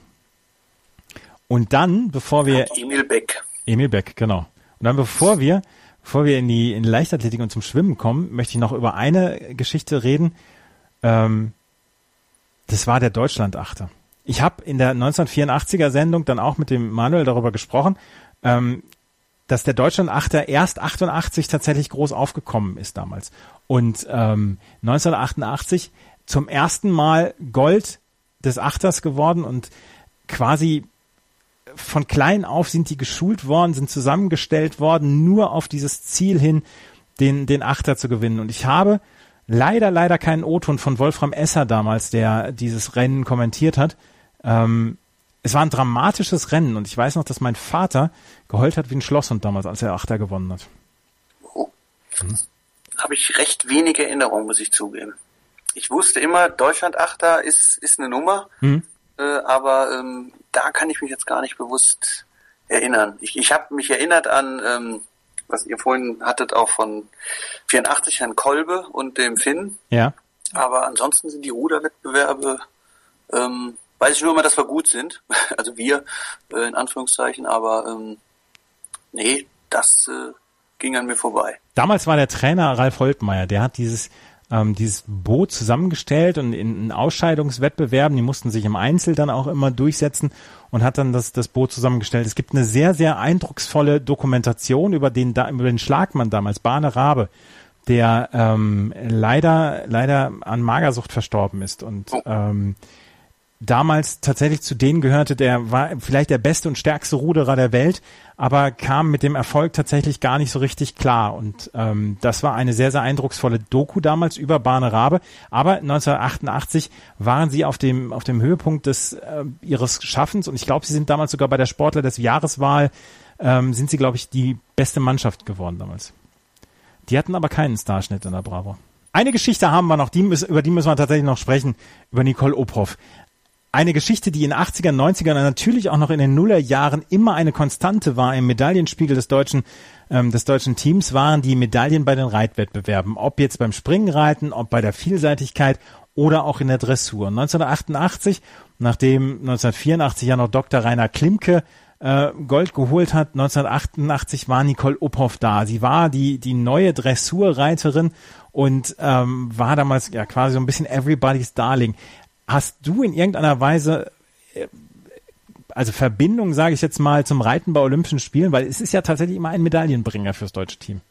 Und dann, bevor wir... Emil Beck. Emil Beck, genau. Und dann bevor wir, bevor wir in die, in Leichtathletik und zum Schwimmen kommen, möchte ich noch über eine Geschichte reden. Ähm, das war der Deutschlandachter. Ich habe in der 1984er Sendung dann auch mit dem Manuel darüber gesprochen, ähm, dass der Deutschlandachter erst 88 tatsächlich groß aufgekommen ist damals. Und ähm, 1988 zum ersten Mal Gold des Achters geworden und quasi von klein auf sind die geschult worden, sind zusammengestellt worden, nur auf dieses Ziel hin, den, den Achter zu gewinnen. Und ich habe leider, leider keinen O-Ton von Wolfram Esser damals, der dieses Rennen kommentiert hat. Ähm, es war ein dramatisches Rennen und ich weiß noch, dass mein Vater geheult hat wie ein Schlosshund damals, als er Achter gewonnen hat. Oh. Hm. Habe ich recht wenige Erinnerungen, muss ich zugeben. Ich wusste immer, Deutschland Achter ist, ist eine Nummer. Hm äh, aber ähm, da kann ich mich jetzt gar nicht bewusst erinnern. Ich, ich habe mich erinnert an, ähm, was ihr vorhin hattet, auch von 84 Herrn Kolbe und dem Finn. Ja. Aber ansonsten sind die Ruderwettbewerbe, ähm, weiß ich nur immer, dass wir gut sind. *laughs* Also wir, äh, in Anführungszeichen, aber ähm, nee, das äh, ging an mir vorbei. Damals war der Trainer Ralf Holtmeier, der hat dieses ähm, dieses Boot zusammengestellt und in, in Ausscheidungswettbewerben, die mussten sich im Einzel dann auch immer durchsetzen und hat dann das, das Boot zusammengestellt. Es gibt eine sehr, sehr eindrucksvolle Dokumentation über den, über den Schlagmann damals, Bahne Rabe, der ähm, leider, leider an Magersucht verstorben ist und oh. ähm, damals tatsächlich zu denen gehörte, der war vielleicht der beste und stärkste Ruderer der Welt, aber kam mit dem Erfolg tatsächlich gar nicht so richtig klar. Und ähm, das war eine sehr, sehr eindrucksvolle Doku damals über Bahne Rabe. Aber 1988 waren sie auf dem, auf dem Höhepunkt des äh, ihres Schaffens und ich glaube, sie sind damals sogar bei der Sportler des Jahreswahl, ähm, sind sie, glaube ich, die beste Mannschaft geworden damals. Die hatten aber keinen Starschnitt in der Bravo. Eine Geschichte haben wir noch, die, über die müssen wir tatsächlich noch sprechen, über Nicole Ophoff eine Geschichte, die in 80ern, 90ern und natürlich auch noch in den Nullerjahren immer eine Konstante war im Medaillenspiegel des deutschen ähm, des deutschen Teams waren die Medaillen bei den Reitwettbewerben, ob jetzt beim Springreiten, ob bei der Vielseitigkeit oder auch in der Dressur. 1988, nachdem 1984 ja noch Dr. Rainer Klimke äh, Gold geholt hat, 1988 war Nicole Uphoff da. Sie war die die neue Dressurreiterin und ähm, war damals ja quasi so ein bisschen everybody's darling. Hast du in irgendeiner Weise äh, also Verbindung, sage ich jetzt mal, zum Reiten bei Olympischen Spielen, weil es ist ja tatsächlich immer ein Medaillenbringer fürs deutsche Team.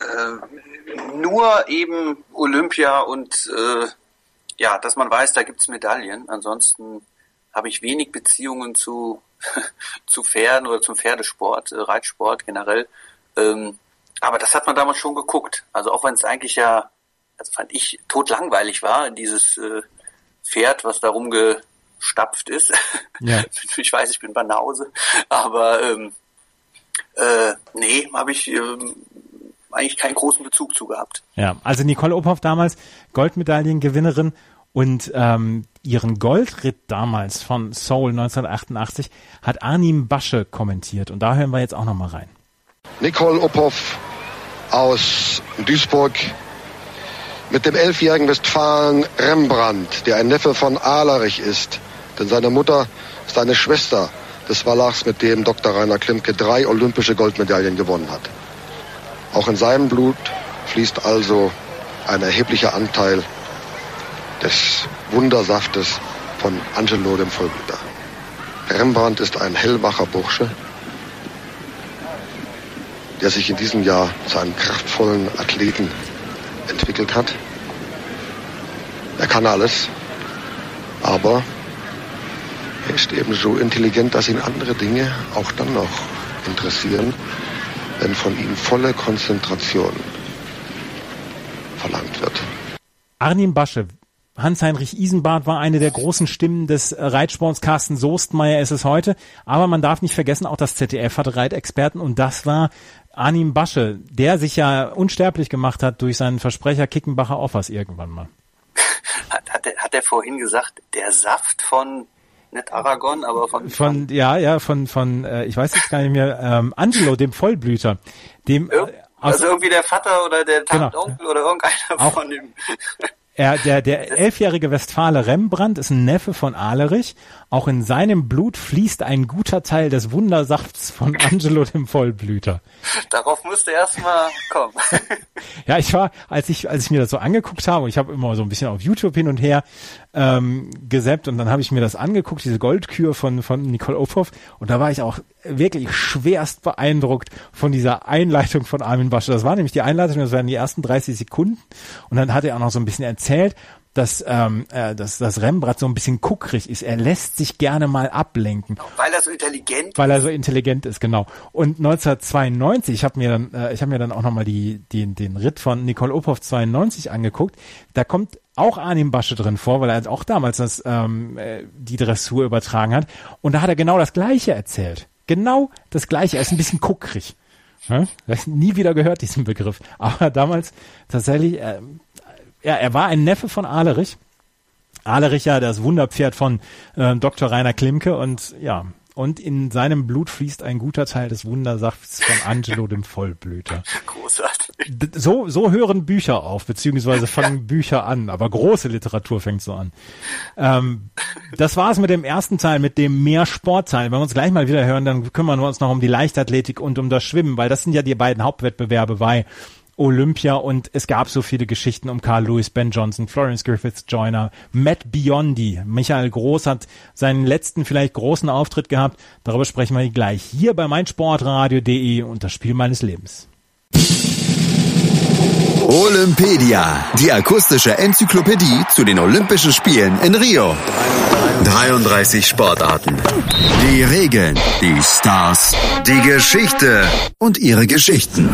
Äh, nur eben Olympia und äh, ja, dass man weiß, da gibt's Medaillen. Ansonsten habe ich wenig Beziehungen zu *laughs* zu Pferden oder zum Pferdesport, äh, Reitsport generell. Ähm, aber das hat man damals schon geguckt. Also auch wenn es eigentlich ja, also fand ich totlangweilig war, dieses äh, Pferd, was da rumgestapft ist. Ja. *laughs* ich weiß, ich bin Banause, aber ähm, äh, nee, habe ich ähm, eigentlich keinen großen Bezug zu gehabt. Ja, also Nicole Ophoff damals Goldmedaillengewinnerin und ähm, ihren Goldritt damals von Seoul 1988 hat Arnim Basche kommentiert und da hören wir jetzt auch nochmal rein. Nicole Ophoff aus Duisburg mit dem elfjährigen Westfalen Rembrandt, der ein Neffe von Ahlerich ist. Denn seine Mutter ist eine Schwester des Wallachs, mit dem Dr. Rainer Klimke drei olympische Goldmedaillen gewonnen hat. Auch in seinem Blut fließt also ein erheblicher Anteil des Wundersaftes von Angelo dem Vollblüter. Rembrandt ist ein hellwacher Bursche, der sich in diesem Jahr zu einem kraftvollen Athleten entwickelt hat. Er kann alles. Aber er ist eben so intelligent, dass ihn andere Dinge auch dann noch interessieren, wenn von ihm volle Konzentration verlangt wird. Arnim Basche, Hans-Heinrich Isenbart war eine der großen Stimmen des Reitsports. Carsten Soestmeier ist es heute. Aber man darf nicht vergessen, auch das ZDF hatte Reitexperten und das war Arnim Basche, der sich ja unsterblich gemacht hat durch seinen Versprecher Kickenbacher Offers irgendwann mal. Hat, hat, er, hat er vorhin gesagt, der Saft von nicht Aragon, aber von, von ja ja von von äh, ich weiß jetzt gar nicht mehr ähm, Angelo dem Vollblüter dem Ir also irgendwie der Vater oder der Tantonkel genau. oder irgendeiner auch, von dem er, der, der elfjährige Westfale Rembrandt ist ein Neffe von Alerich. Auch in seinem Blut fließt ein guter Teil des Wundersafts von Angelo dem Vollblüter. Darauf musste erstmal kommen. *laughs* ja, ich war, als ich, als ich mir das so angeguckt habe, ich habe immer so ein bisschen auf YouTube hin und her ähm, gesäppt und dann habe ich mir das angeguckt, diese Goldkür von, von Nicole Ophoff und da war ich auch wirklich schwerst beeindruckt von dieser Einleitung von Armin Basche. Das war nämlich die Einleitung, das waren die ersten 30 Sekunden und dann hat er auch noch so ein bisschen erzählt, dass, ähm, äh, dass, dass Rembrandt so ein bisschen kuckrig ist. Er lässt sich gerne mal ablenken. Weil er so intelligent ist. Weil er so intelligent ist, genau. Und 1992, ich habe mir dann, äh, ich habe mir dann auch nochmal die, den, den Ritt von Nicole Ophoff 92 angeguckt. Da kommt auch Arnim Basche drin vor, weil er auch damals das, ähm, äh, die Dressur übertragen hat. Und da hat er genau das Gleiche erzählt. Genau das Gleiche. Er ist ein bisschen kuckrig. Ja? nie wieder gehört, diesen Begriff. Aber damals tatsächlich, äh, ja, er war ein Neffe von Ahlerich. Ahlerich ja das Wunderpferd von äh, Dr. Rainer Klimke und ja, und in seinem Blut fließt ein guter Teil des Wundersafts von Angelo dem Vollblüter. *laughs* Großartig. So, so hören Bücher auf, beziehungsweise *laughs* fangen ja. Bücher an, aber große Literatur fängt so an. Ähm, das war's mit dem ersten Teil, mit dem mehr Sportteil. Wenn wir uns gleich mal wieder hören, dann kümmern wir uns noch um die Leichtathletik und um das Schwimmen, weil das sind ja die beiden Hauptwettbewerbe bei Olympia und es gab so viele Geschichten um Carl Lewis, Ben Johnson, Florence Griffiths Joyner, Matt Biondi. Michael Groß hat seinen letzten vielleicht großen Auftritt gehabt. Darüber sprechen wir gleich hier bei meinsportradio.de und das Spiel meines Lebens. Olympedia, die akustische Enzyklopädie zu den Olympischen Spielen in Rio. 33 Sportarten. Die Regeln, die Stars, die Geschichte und ihre Geschichten.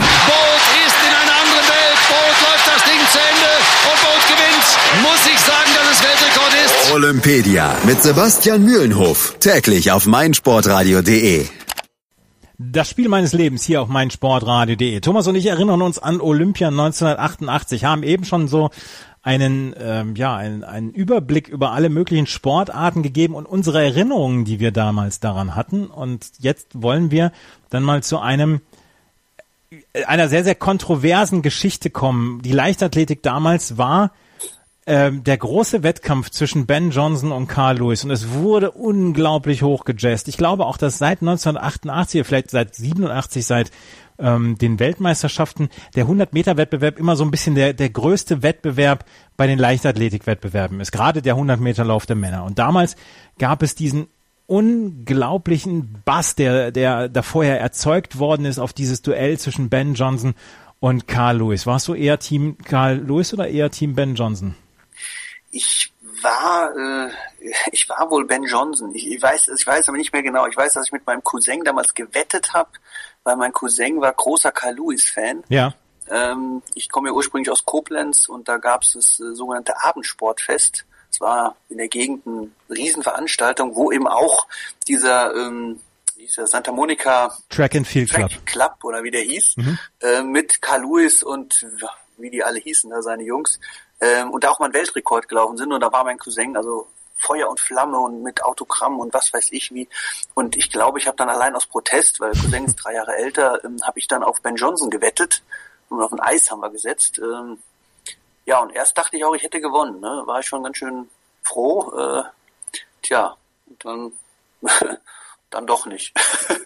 Olympedia mit Sebastian Mühlenhof. Täglich auf meinsportradio.de. Das Spiel meines Lebens hier auf meinsportradio.de. Thomas und ich erinnern uns an Olympia 1988, haben eben schon so einen, ähm, ja, einen, einen Überblick über alle möglichen Sportarten gegeben und unsere Erinnerungen, die wir damals daran hatten. Und jetzt wollen wir dann mal zu einem einer sehr, sehr kontroversen Geschichte kommen. Die Leichtathletik damals war ähm, der große Wettkampf zwischen Ben Johnson und Carl Lewis und es wurde unglaublich hochgejazzt. Ich glaube auch, dass seit 1988, vielleicht seit 87, seit ähm, den Weltmeisterschaften der 100-Meter-Wettbewerb immer so ein bisschen der, der größte Wettbewerb bei den Leichtathletik-Wettbewerben ist, gerade der 100-Meter-Lauf der Männer. Und damals gab es diesen unglaublichen Bass, der, der da vorher erzeugt worden ist auf dieses Duell zwischen Ben Johnson und Carl Lewis. Warst du eher Team Carl Lewis oder eher Team Ben Johnson? Ich war, äh, ich war wohl Ben Johnson. Ich, ich weiß, ich weiß aber nicht mehr genau. Ich weiß, dass ich mit meinem Cousin damals gewettet habe, weil mein Cousin war großer Carl Lewis Fan. Ja. Ähm, ich komme ja ursprünglich aus Koblenz und da gab es das äh, sogenannte Abendsportfest. Es war in der Gegend eine Riesenveranstaltung, wo eben auch dieser ähm, dieser Santa Monica Track and Field Track Club. Club oder wie der hieß, mhm. äh, mit Carl Lewis und wie die alle hießen, da seine Jungs, ähm, und da auch mal einen Weltrekord gelaufen sind und da war mein Cousin also Feuer und Flamme und mit Autogramm und was weiß ich wie. Und ich glaube, ich habe dann allein aus Protest, weil Cousin ist drei Jahre älter, ähm, habe ich dann auf Ben Johnson gewettet und auf ein Eis haben wir gesetzt. Ähm, ja, und erst dachte ich auch, ich hätte gewonnen. Ne? War ich schon ganz schön froh. Äh, tja, und dann, *laughs* dann doch nicht. *laughs*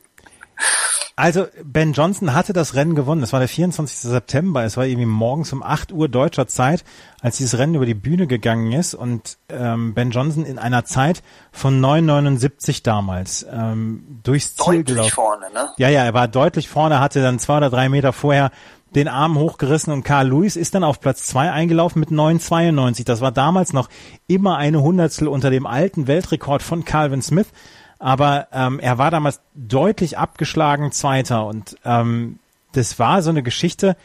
Also Ben Johnson hatte das Rennen gewonnen. Das war der 24. September. Es war irgendwie morgens um 8 Uhr deutscher Zeit, als dieses Rennen über die Bühne gegangen ist. Und ähm, Ben Johnson in einer Zeit von 9,79 damals ähm, durchs Ziel deutlich gelaufen. vorne, ne? Ja, ja, er war deutlich vorne, hatte dann zwei oder drei Meter vorher den Arm hochgerissen und Carl Lewis ist dann auf Platz zwei eingelaufen mit 9,92. Das war damals noch immer eine Hundertstel unter dem alten Weltrekord von Calvin Smith. Aber ähm, er war damals deutlich abgeschlagen Zweiter und ähm, das war so eine Geschichte,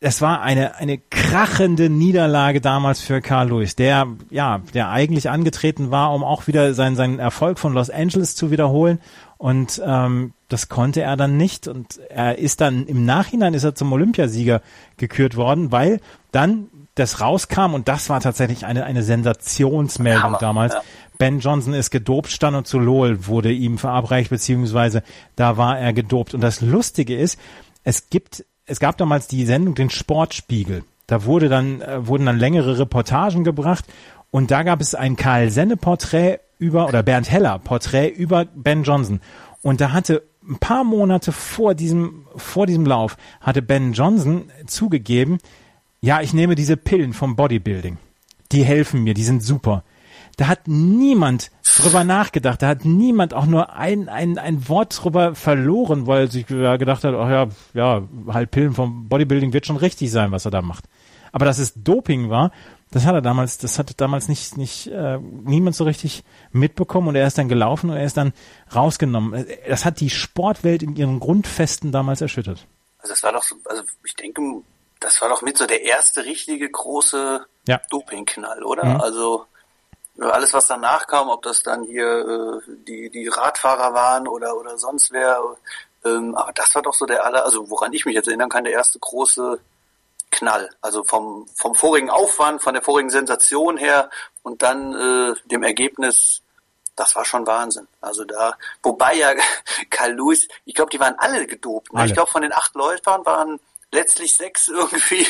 es war eine, eine krachende Niederlage damals für Carl Lewis, der, ja, der eigentlich angetreten war, um auch wieder seinen, seinen Erfolg von Los Angeles zu wiederholen. Und ähm, das konnte er dann nicht. Und er ist dann im Nachhinein ist er zum Olympiasieger gekürt worden, weil dann das rauskam und das war tatsächlich eine, eine Sensationsmeldung Hammer, damals. Ja. Ben Johnson ist gedopt, stand und zu Lowell wurde ihm verabreicht, beziehungsweise da war er gedopt. Und das Lustige ist, es gibt es gab damals die Sendung den Sportspiegel. Da wurde dann, äh, wurden dann längere Reportagen gebracht und da gab es ein Karl Senne Porträt über, oder Bernd Heller Porträt über Ben Johnson. Und da hatte ein paar Monate vor diesem, vor diesem Lauf hatte Ben Johnson zugegeben, ja, ich nehme diese Pillen vom Bodybuilding. Die helfen mir, die sind super. Da hat niemand drüber nachgedacht. Da hat niemand auch nur ein, ein, ein Wort drüber verloren, weil sich gedacht hat, ach ja, ja, halt Pillen vom Bodybuilding wird schon richtig sein, was er da macht. Aber dass es Doping war, das hat er damals, das hatte damals nicht, nicht äh, niemand so richtig mitbekommen und er ist dann gelaufen und er ist dann rausgenommen. Das hat die Sportwelt in ihren Grundfesten damals erschüttert. Also das war doch, so, also ich denke, das war doch mit so der erste richtige große ja. Dopingknall, oder? Mhm. Also alles, was danach kam, ob das dann hier äh, die, die Radfahrer waren oder, oder sonst wer. Ähm, aber das war doch so der aller, also woran ich mich jetzt erinnern kann, der erste große Knall. Also vom, vom vorigen Aufwand, von der vorigen Sensation her und dann äh, dem Ergebnis, das war schon Wahnsinn. Also da, wobei ja *laughs* Karl Lewis, ich glaube, die waren alle gedopt. Ne? Alle. Ich glaube, von den acht Läufern waren letztlich sechs irgendwie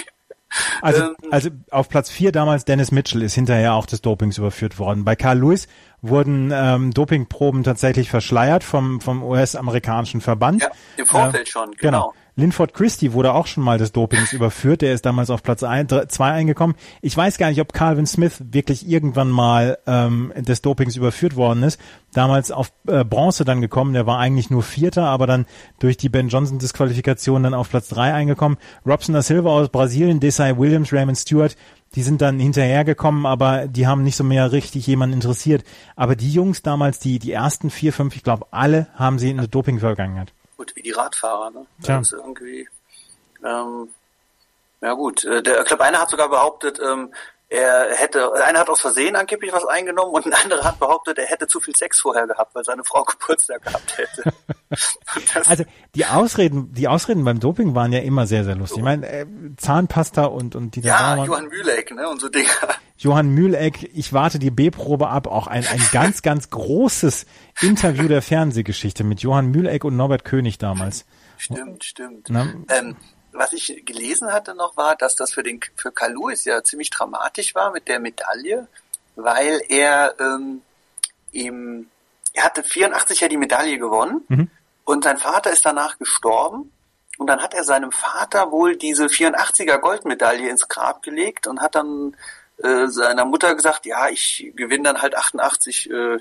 also, ähm, also auf Platz vier damals Dennis Mitchell ist hinterher auch des Dopings überführt worden. Bei Carl Lewis wurden ähm, Dopingproben tatsächlich verschleiert vom, vom US-amerikanischen Verband. Ja, im Vorfeld äh, schon, genau. genau. Linford Christie wurde auch schon mal des Dopings *laughs* überführt. Der ist damals auf Platz 2 eingekommen. Ich weiß gar nicht, ob Calvin Smith wirklich irgendwann mal ähm, des Dopings überführt worden ist. Damals auf äh, Bronze dann gekommen. Der war eigentlich nur Vierter, aber dann durch die Ben Johnson Disqualifikation dann auf Platz 3 eingekommen. Robson da Silva aus Brasilien, Desai Williams, Raymond Stewart, die sind dann hinterhergekommen, aber die haben nicht so mehr richtig jemanden interessiert. Aber die Jungs damals, die, die ersten vier, fünf, ich glaube, alle haben sie in der Doping-Vergangenheit gut, wie die Radfahrer, ne? Tja. Das ist irgendwie, ähm, ja gut. Äh, der, ich glaube, einer hat sogar behauptet, ähm, er hätte, einer hat aus Versehen angeblich was eingenommen und ein anderer hat behauptet, er hätte zu viel Sex vorher gehabt, weil seine Frau *laughs* Geburtstag gehabt hätte. *laughs* also die Ausreden, die Ausreden beim Doping waren ja immer sehr, sehr lustig. Ich meine, äh, Zahnpasta und und die Ja, da Johann Mühleck, ne, und so Dinger. Johann Mühleck, ich warte die B-Probe ab, auch ein, ein ganz, ganz großes Interview der Fernsehgeschichte mit Johann Mühleck und Norbert König damals. Stimmt, stimmt. Ähm, was ich gelesen hatte noch war, dass das für den für Lewis ja ziemlich dramatisch war mit der Medaille, weil er ähm, ihm er hatte 84 ja die Medaille gewonnen mhm. und sein Vater ist danach gestorben und dann hat er seinem Vater wohl diese 84er Goldmedaille ins Grab gelegt und hat dann äh, seiner Mutter gesagt, ja, ich gewinne dann halt 88 äh,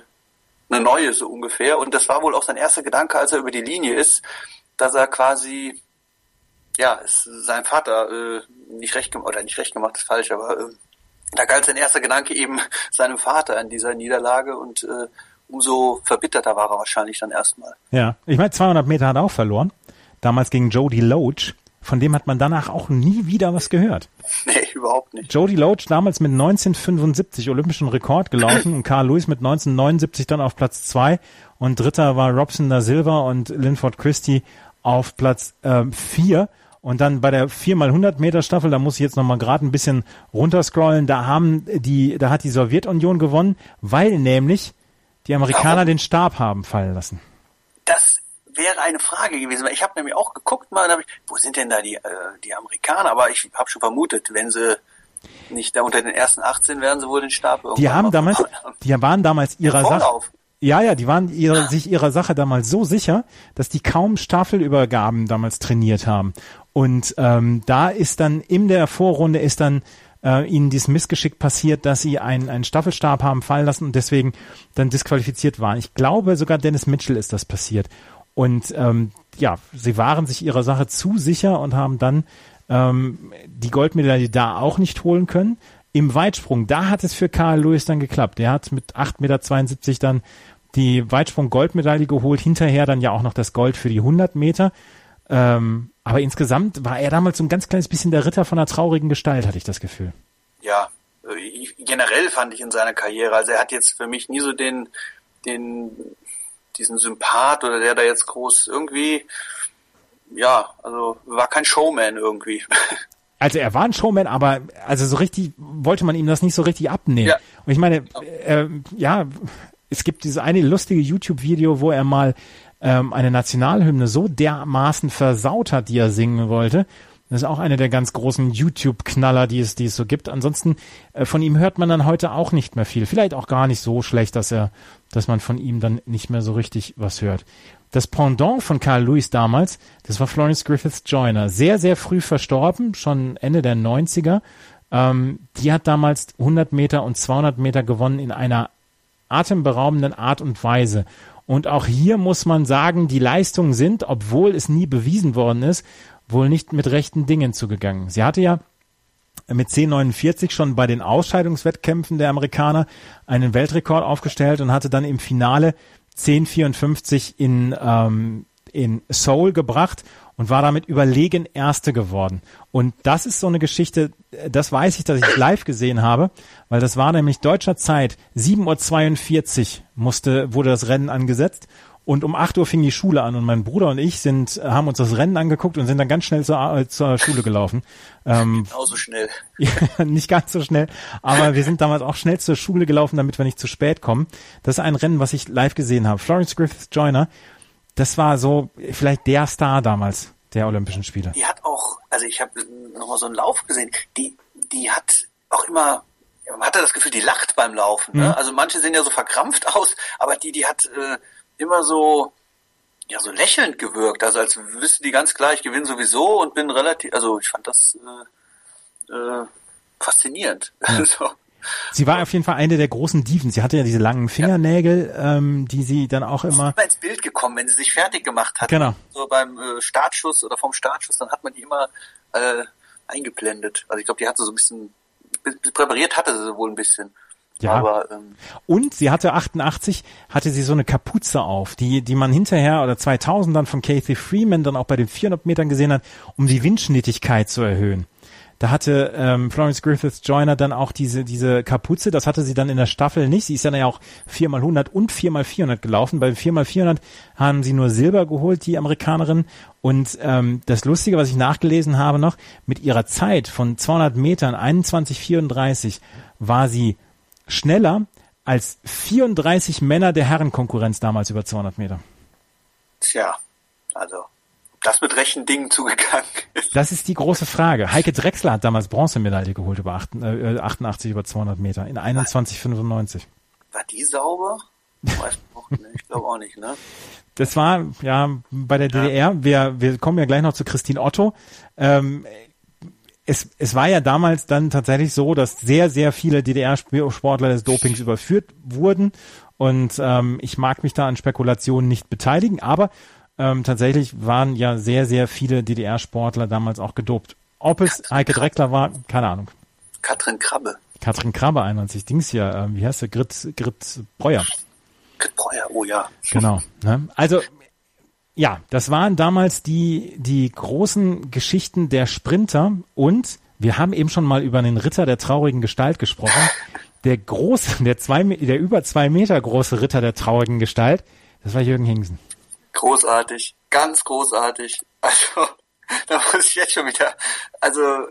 eine neue so ungefähr und das war wohl auch sein erster Gedanke, als er über die Linie ist, dass er quasi ja, ist sein Vater äh, nicht recht gemacht, oder nicht recht gemacht, ist falsch, aber äh, da galt sein erster Gedanke eben *laughs* seinem Vater in dieser Niederlage und äh, umso verbitterter war er wahrscheinlich dann erstmal. Ja, ich meine, 200 Meter hat er auch verloren. Damals gegen Jody Loach. Von dem hat man danach auch nie wieder was gehört. *laughs* Nee, überhaupt nicht. Jody Loach damals mit 1975 olympischen Rekord gelaufen und Carl Lewis mit 1979 dann auf Platz zwei und dritter war Robson da Silva und Linford Christie auf Platz äh, vier. Und dann bei der 4x100 Meter Staffel, da muss ich jetzt nochmal gerade ein bisschen runterscrollen, da haben die, da hat die Sowjetunion gewonnen, weil nämlich die Amerikaner Warum? den Stab haben fallen lassen. Das wäre eine Frage gewesen, ich habe nämlich auch geguckt mal, ich, wo sind denn da die, äh, die Amerikaner? Aber ich habe schon vermutet, wenn sie nicht da unter den ersten 18 werden sie wohl den Stab irgendwann Die haben damals, die waren damals ihrer Sache. Ja, ja, die waren ihre, sich ihrer Sache damals so sicher, dass die kaum Staffelübergaben damals trainiert haben. Und ähm, da ist dann in der Vorrunde ist dann äh, ihnen dieses Missgeschick passiert, dass sie einen, einen Staffelstab haben fallen lassen und deswegen dann disqualifiziert waren. Ich glaube, sogar Dennis Mitchell ist das passiert. Und ähm, ja, sie waren sich ihrer Sache zu sicher und haben dann ähm, die Goldmedaille da auch nicht holen können. Im Weitsprung, da hat es für Karl Lewis dann geklappt. Der hat mit 8,72 Meter dann die Weitsprung-Goldmedaille geholt, hinterher dann ja auch noch das Gold für die 100 Meter. Ähm, aber insgesamt war er damals so ein ganz kleines bisschen der Ritter von einer traurigen Gestalt, hatte ich das Gefühl. Ja, äh, generell fand ich in seiner Karriere, also er hat jetzt für mich nie so den, den, diesen Sympath oder der da jetzt groß irgendwie, ja, also war kein Showman irgendwie. *laughs* Also er war ein Showman, aber also so richtig wollte man ihm das nicht so richtig abnehmen. Ja. Und ich meine, äh, ja, es gibt dieses eine lustige YouTube-Video, wo er mal ähm, eine Nationalhymne so dermaßen versaut hat, die er singen wollte, das ist auch eine der ganz großen YouTube-Knaller, die es, die es so gibt. Ansonsten äh, von ihm hört man dann heute auch nicht mehr viel. Vielleicht auch gar nicht so schlecht, dass er, dass man von ihm dann nicht mehr so richtig was hört. Das Pendant von Carl Lewis damals, das war Florence Griffiths Joyner. Sehr, sehr früh verstorben, schon Ende der 90er. Ähm, die hat damals 100 Meter und 200 Meter gewonnen in einer atemberaubenden Art und Weise. Und auch hier muss man sagen, die Leistungen sind, obwohl es nie bewiesen worden ist, wohl nicht mit rechten Dingen zugegangen. Sie hatte ja mit 10,49 schon bei den Ausscheidungswettkämpfen der Amerikaner einen Weltrekord aufgestellt und hatte dann im Finale 10,54 in, ähm, in Seoul gebracht und war damit überlegen Erste geworden. Und das ist so eine Geschichte, das weiß ich, dass ich *coughs* live gesehen habe, weil das war nämlich deutscher Zeit, 7.42 Uhr musste, wurde das Rennen angesetzt und um 8 Uhr fing die Schule an und mein Bruder und ich sind, äh, haben uns das Rennen angeguckt und sind dann ganz schnell zur, äh, zur Schule gelaufen. Ähm, Genauso schnell. *laughs* ja, nicht ganz so schnell, aber wir sind damals auch schnell zur Schule gelaufen, damit wir nicht zu spät kommen. Das ist ein Rennen, was ich live gesehen habe. Florence Griffith Joyner, das war so vielleicht der Star damals der Olympischen Spiele. Die hat auch, also ich habe nochmal so einen Lauf gesehen, die, die hat auch immer man hatte das Gefühl, die lacht beim Laufen. Ne? Mhm. Also manche sehen ja so verkrampft *laughs* aus, aber die, die hat äh, immer so, ja, so lächelnd gewirkt. Also als wüsste die ganz klar, ich gewinne sowieso und bin relativ, also ich fand das äh, äh, faszinierend. *laughs* Ja. so. Sie war auf jeden Fall eine der großen Diven. Sie hatte ja diese langen Fingernägel, ja. ähm, die sie dann auch immer. immer ins Bild gekommen, wenn sie sich fertig gemacht hat. Genau. So beim äh, Startschuss oder vom Startschuss, dann hat man die immer äh, eingeblendet. Also ich glaube, die hatte so ein bisschen präpariert hatte sie wohl ein bisschen. Ja. Aber, ähm, und sie hatte 88, hatte sie so eine Kapuze auf, die, die man hinterher oder 2000 dann von Kathy Freeman dann auch bei den 400 Metern gesehen hat, um die Windschnittigkeit zu erhöhen. Da hatte ähm, Florence Griffiths Joyner dann auch diese diese Kapuze, das hatte sie dann in der Staffel nicht. Sie ist dann ja auch 4x100 und 4x400 gelaufen. Bei 4x400 haben sie nur Silber geholt, die Amerikanerin. Und ähm, das Lustige, was ich nachgelesen habe noch, mit ihrer Zeit von 200 Metern 21,34 war sie schneller als 34 Männer der Herrenkonkurrenz damals über 200 Meter. Tja, also das mit rechten Dingen zugegangen ist. Das ist die große Frage. Heike Drechsler hat damals Bronzemedaille geholt über 88 äh, über 200 Meter in 21,95. War die sauber? Ich glaube auch nicht, ne? Das war ja bei der DDR. Wir, wir kommen ja gleich noch zu Christine Otto. Ähm, es, es war ja damals dann tatsächlich so, dass sehr, sehr viele DDR-Sportler des Dopings überführt wurden. Und ähm, ich mag mich da an Spekulationen nicht beteiligen, aber ähm, tatsächlich waren ja sehr, sehr viele DDR-Sportler damals auch gedopt. Ob es Heike Dreckler war, keine Ahnung. Katrin Krabbe. Katrin Krabbe 91, Dings hier, ähm, wie heißt der? Grit, Grit Breuer. Grit Breuer, oh ja. Genau. Ne? Also ja, das waren damals die, die großen Geschichten der Sprinter und wir haben eben schon mal über den Ritter der traurigen Gestalt gesprochen. *laughs* Der große, der zwei, der über zwei Meter große Ritter der traurigen Gestalt, das war Jürgen Hingsen. Großartig, ganz großartig. *laughs* Also, da muss ich jetzt schon wieder, also,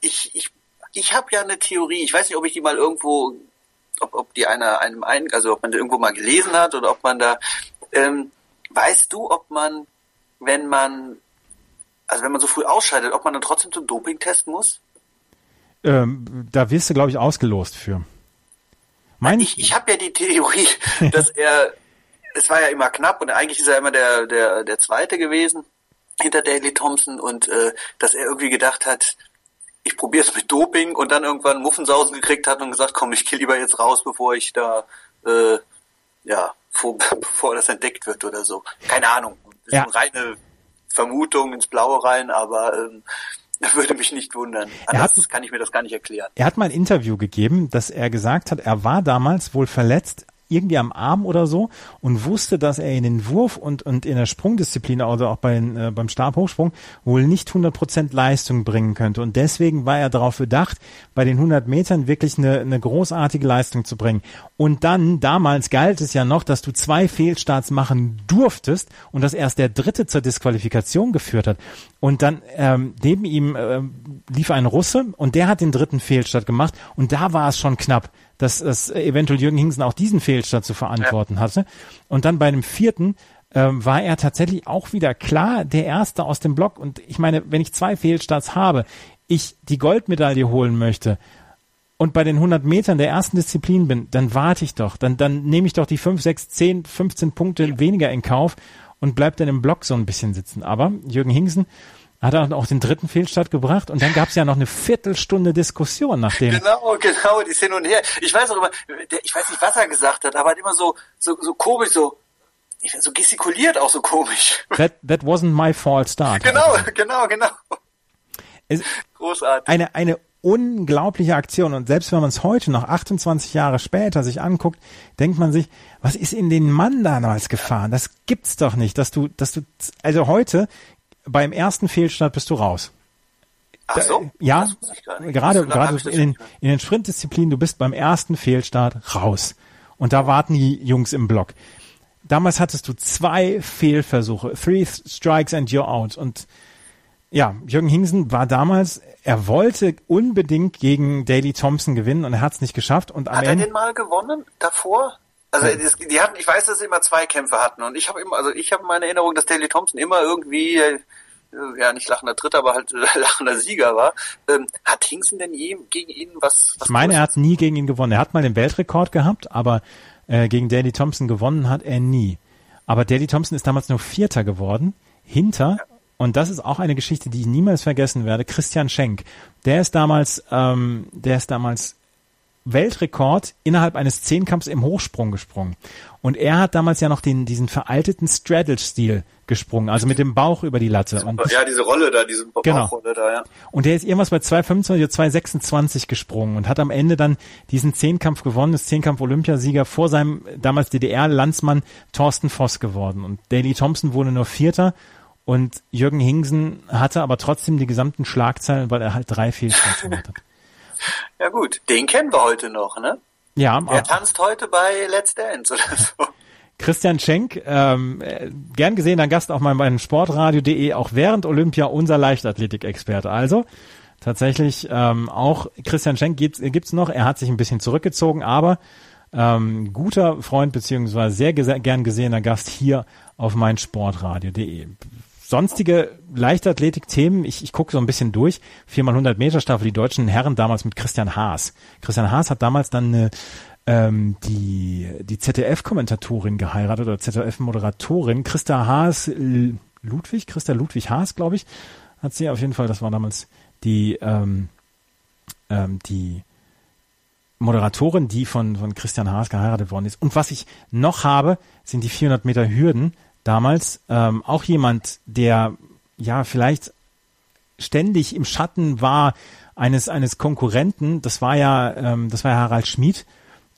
ich, ich, ich habe ja eine Theorie, ich weiß nicht, ob ich die mal irgendwo, ob, ob die einer einem ein, also ob man die irgendwo mal gelesen hat oder ob man da, ähm, Weißt du, ob man, wenn man, also wenn man so früh ausscheidet, ob man dann trotzdem zum Doping-Test muss? Ähm, da wirst du, glaube ich, ausgelost für. Mein ich ich habe ja die Theorie, *laughs* dass er, es war ja immer knapp und eigentlich ist er immer der, der, der Zweite gewesen hinter Daley Thompson und äh, dass er irgendwie gedacht hat, ich probiere es mit Doping und dann irgendwann Muffensausen gekriegt hat und gesagt, komm, ich kill lieber jetzt raus, bevor ich da äh, ja vor, *laughs* bevor das entdeckt wird oder so. Keine Ahnung. Das ja. ist eine reine Vermutung ins Blaue rein, aber ähm, *laughs* würde mich nicht wundern. Er hat, kann ich mir das gar nicht erklären. Er hat mal ein Interview gegeben, dass er gesagt hat, er war damals wohl verletzt irgendwie am Arm oder so und wusste, dass er in den Wurf und, und in der Sprungdisziplin, also auch bei, äh, beim Stabhochsprung, wohl nicht 100% Leistung bringen könnte. Und deswegen war er darauf bedacht, bei den 100 Metern wirklich eine, eine großartige Leistung zu bringen. Und dann, damals galt es ja noch, dass du zwei Fehlstarts machen durftest und dass erst der dritte zur Disqualifikation geführt hat. Und dann ähm, neben ihm äh, lief ein Russe und der hat den dritten Fehlstart gemacht und da war es schon knapp dass, dass eventuell Jürgen Hingsen auch diesen Fehlstart zu verantworten ja. hatte. Und dann bei dem vierten ähm, war er tatsächlich auch wieder klar der Erste aus dem Block. Und ich meine, wenn ich zwei Fehlstarts habe, ich die Goldmedaille holen möchte und bei den 100 Metern der ersten Disziplin bin, dann warte ich doch. Dann, dann nehme ich doch die 5, 6, 10, 15 Punkte weniger in Kauf und bleib dann im Block so ein bisschen sitzen. Aber Jürgen Hingsen hat er auch den dritten Fehlstart gebracht und dann gab es ja noch eine Viertelstunde Diskussion nach dem. Genau, genau, die hin und her. Ich weiß auch immer, ich weiß nicht, was er gesagt hat, aber hat immer so, so, so komisch, so, so gestikuliert auch so komisch. That, that wasn't my fault start. Genau, genau, genau. Es Großartig. Eine, eine unglaubliche Aktion und selbst wenn man es heute noch 28 Jahre später sich anguckt, denkt man sich, was ist in den Mann damals gefahren? Das gibt's doch nicht, dass du, dass du, also heute beim ersten Fehlstart bist du raus. Ach so? Ja, gerade, gerade in den, in den Sprintdisziplinen, du bist beim ersten Fehlstart raus. Und da warten die Jungs im Block. Damals hattest du zwei Fehlversuche. Three strikes and you're out. Und ja, Jürgen Hingsen war damals, er wollte unbedingt gegen Daley Thompson gewinnen und er hat es nicht geschafft. Und hat er den mal gewonnen davor? Also die hatten, ich weiß, dass sie immer zwei Kämpfe hatten und ich habe immer, also ich habe meine Erinnerung, dass Daley Thompson immer irgendwie äh, ja nicht lachender Dritter, aber halt *laughs* lachender Sieger war. Ähm, hat Hingsen denn je gegen ihn was? was ich meine, er hat nie gegen ihn gewonnen. Er hat mal den Weltrekord gehabt, aber äh, gegen Daley Thompson gewonnen hat er nie. Aber Daley Thompson ist damals nur Vierter geworden, hinter, ja. und das ist auch eine Geschichte, die ich niemals vergessen werde, Christian Schenk. Der ist damals, ähm, der ist damals Weltrekord innerhalb eines Zehnkampfs im Hochsprung gesprungen. Und er hat damals ja noch den, diesen veralteten Straddle-Stil gesprungen, also mit dem Bauch über die Latte. Und ja, diese Rolle da, diese genau. Bauchrolle da, ja. Und der ist irgendwas bei 2,25 oder 2,26 gesprungen und hat am Ende dann diesen Zehnkampf gewonnen, ist Zehnkampf-Olympiasieger vor seinem damals DDR-Landsmann Thorsten Voss geworden. Und Daley Thompson wurde nur Vierter und Jürgen Hingsen hatte aber trotzdem die gesamten Schlagzeilen, weil er halt drei Fehlstarts gemacht hat. Ja gut, den kennen wir heute noch, ne? Ja. Er tanzt heute bei Let's Dance oder so. Christian Schenk, ähm, gern gesehener Gast auch mal bei Sportradio.de, auch während Olympia unser Leichtathletik-Experte. Also tatsächlich ähm, auch Christian Schenk gibt's, gibt's noch. Er hat sich ein bisschen zurückgezogen, aber ähm, guter Freund beziehungsweise sehr gern gesehener Gast hier auf meinsportradio.de sonstige Leichtathletik-Themen, ich, ich gucke so ein bisschen durch. 4x100 Meter Staffel, die deutschen Herren damals mit Christian Haas. Christian Haas hat damals dann eine, ähm, die, die ZDF-Kommentatorin geheiratet oder ZDF-Moderatorin. Christa Haas Ludwig, Christa Ludwig Haas, glaube ich, hat sie auf jeden Fall, das war damals die, ähm, ähm, die Moderatorin, die von, von Christian Haas geheiratet worden ist. Und was ich noch habe, sind die 400 Meter Hürden damals. Ähm, auch jemand, der ja vielleicht ständig im Schatten war eines eines Konkurrenten. Das war ja ähm, das war ja Harald Schmid,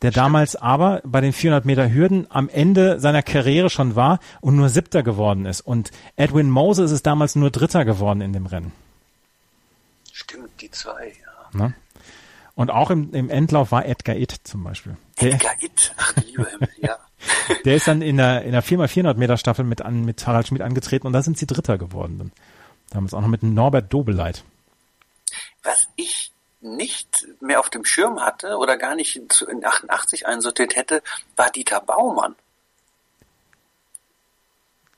der damals aber bei den 400 Meter Hürden am Ende seiner Karriere schon war und nur Siebter geworden ist. Und Edwin Moses ist damals nur Dritter geworden in dem Rennen. Stimmt, die zwei, ja. Ne? Und auch im, im Endlauf war Edgar Itt zum Beispiel. Edgar Itt, ach lieber Himmel, ja. Der ist dann in der, in der 4x400 Meter Staffel mit, an, mit Harald Schmidt angetreten und da sind sie Dritter geworden. Dann. Damals auch noch mit Norbert Dobeleit. Was ich nicht mehr auf dem Schirm hatte oder gar nicht in 88 einsortiert hätte, war Dieter Baumann.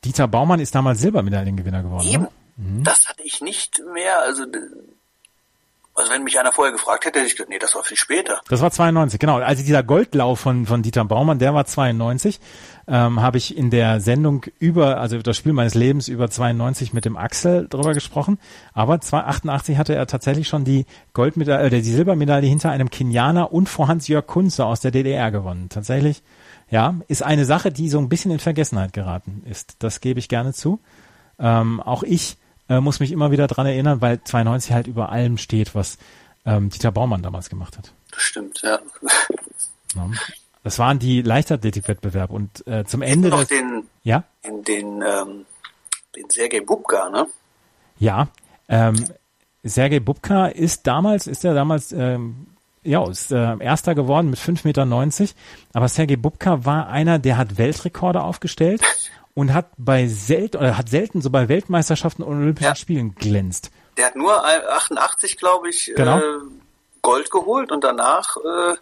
Dieter Baumann ist damals Silbermedaillengewinner geworden. Eben. Ne? Mhm. Das hatte ich nicht mehr, also also wenn mich einer vorher gefragt hätte, hätte ich gesagt, nee, das war viel später. Das war 92, genau. Also dieser Goldlauf von, von Dieter Baumann, der war 92. Ähm, habe ich in der Sendung über, also das Spiel meines Lebens über 92 mit dem Axel drüber gesprochen. Aber 88 hatte er tatsächlich schon die Goldmedaille, äh, die Silbermedaille hinter einem Kenianer und vor Hans-Jörg Kunze aus der DDR gewonnen. Tatsächlich, Ja, ist eine Sache, die so ein bisschen in Vergessenheit geraten ist. Das gebe ich gerne zu. Ähm, auch ich äh, muss mich immer wieder dran erinnern, weil 92 halt über allem steht, was ähm, Dieter Baumann damals gemacht hat. Das stimmt, ja. *laughs* ja. Das waren die Leichtathletikwettbewerbe und äh, zum Ende noch den, ja, in den, ähm, den Sergei Bubka, ne? ja, ähm, Sergei Bubka ist damals, ist er damals ähm, ja, ist äh, Erster geworden mit 5,90 Meter. Aber Sergei Bubka war einer, der hat Weltrekorde aufgestellt *laughs* und hat bei selten oder hat selten so bei Weltmeisterschaften und Olympischen Ja. Spielen glänzt. Der hat nur 88, glaube ich, Genau. äh, Gold geholt und danach, äh,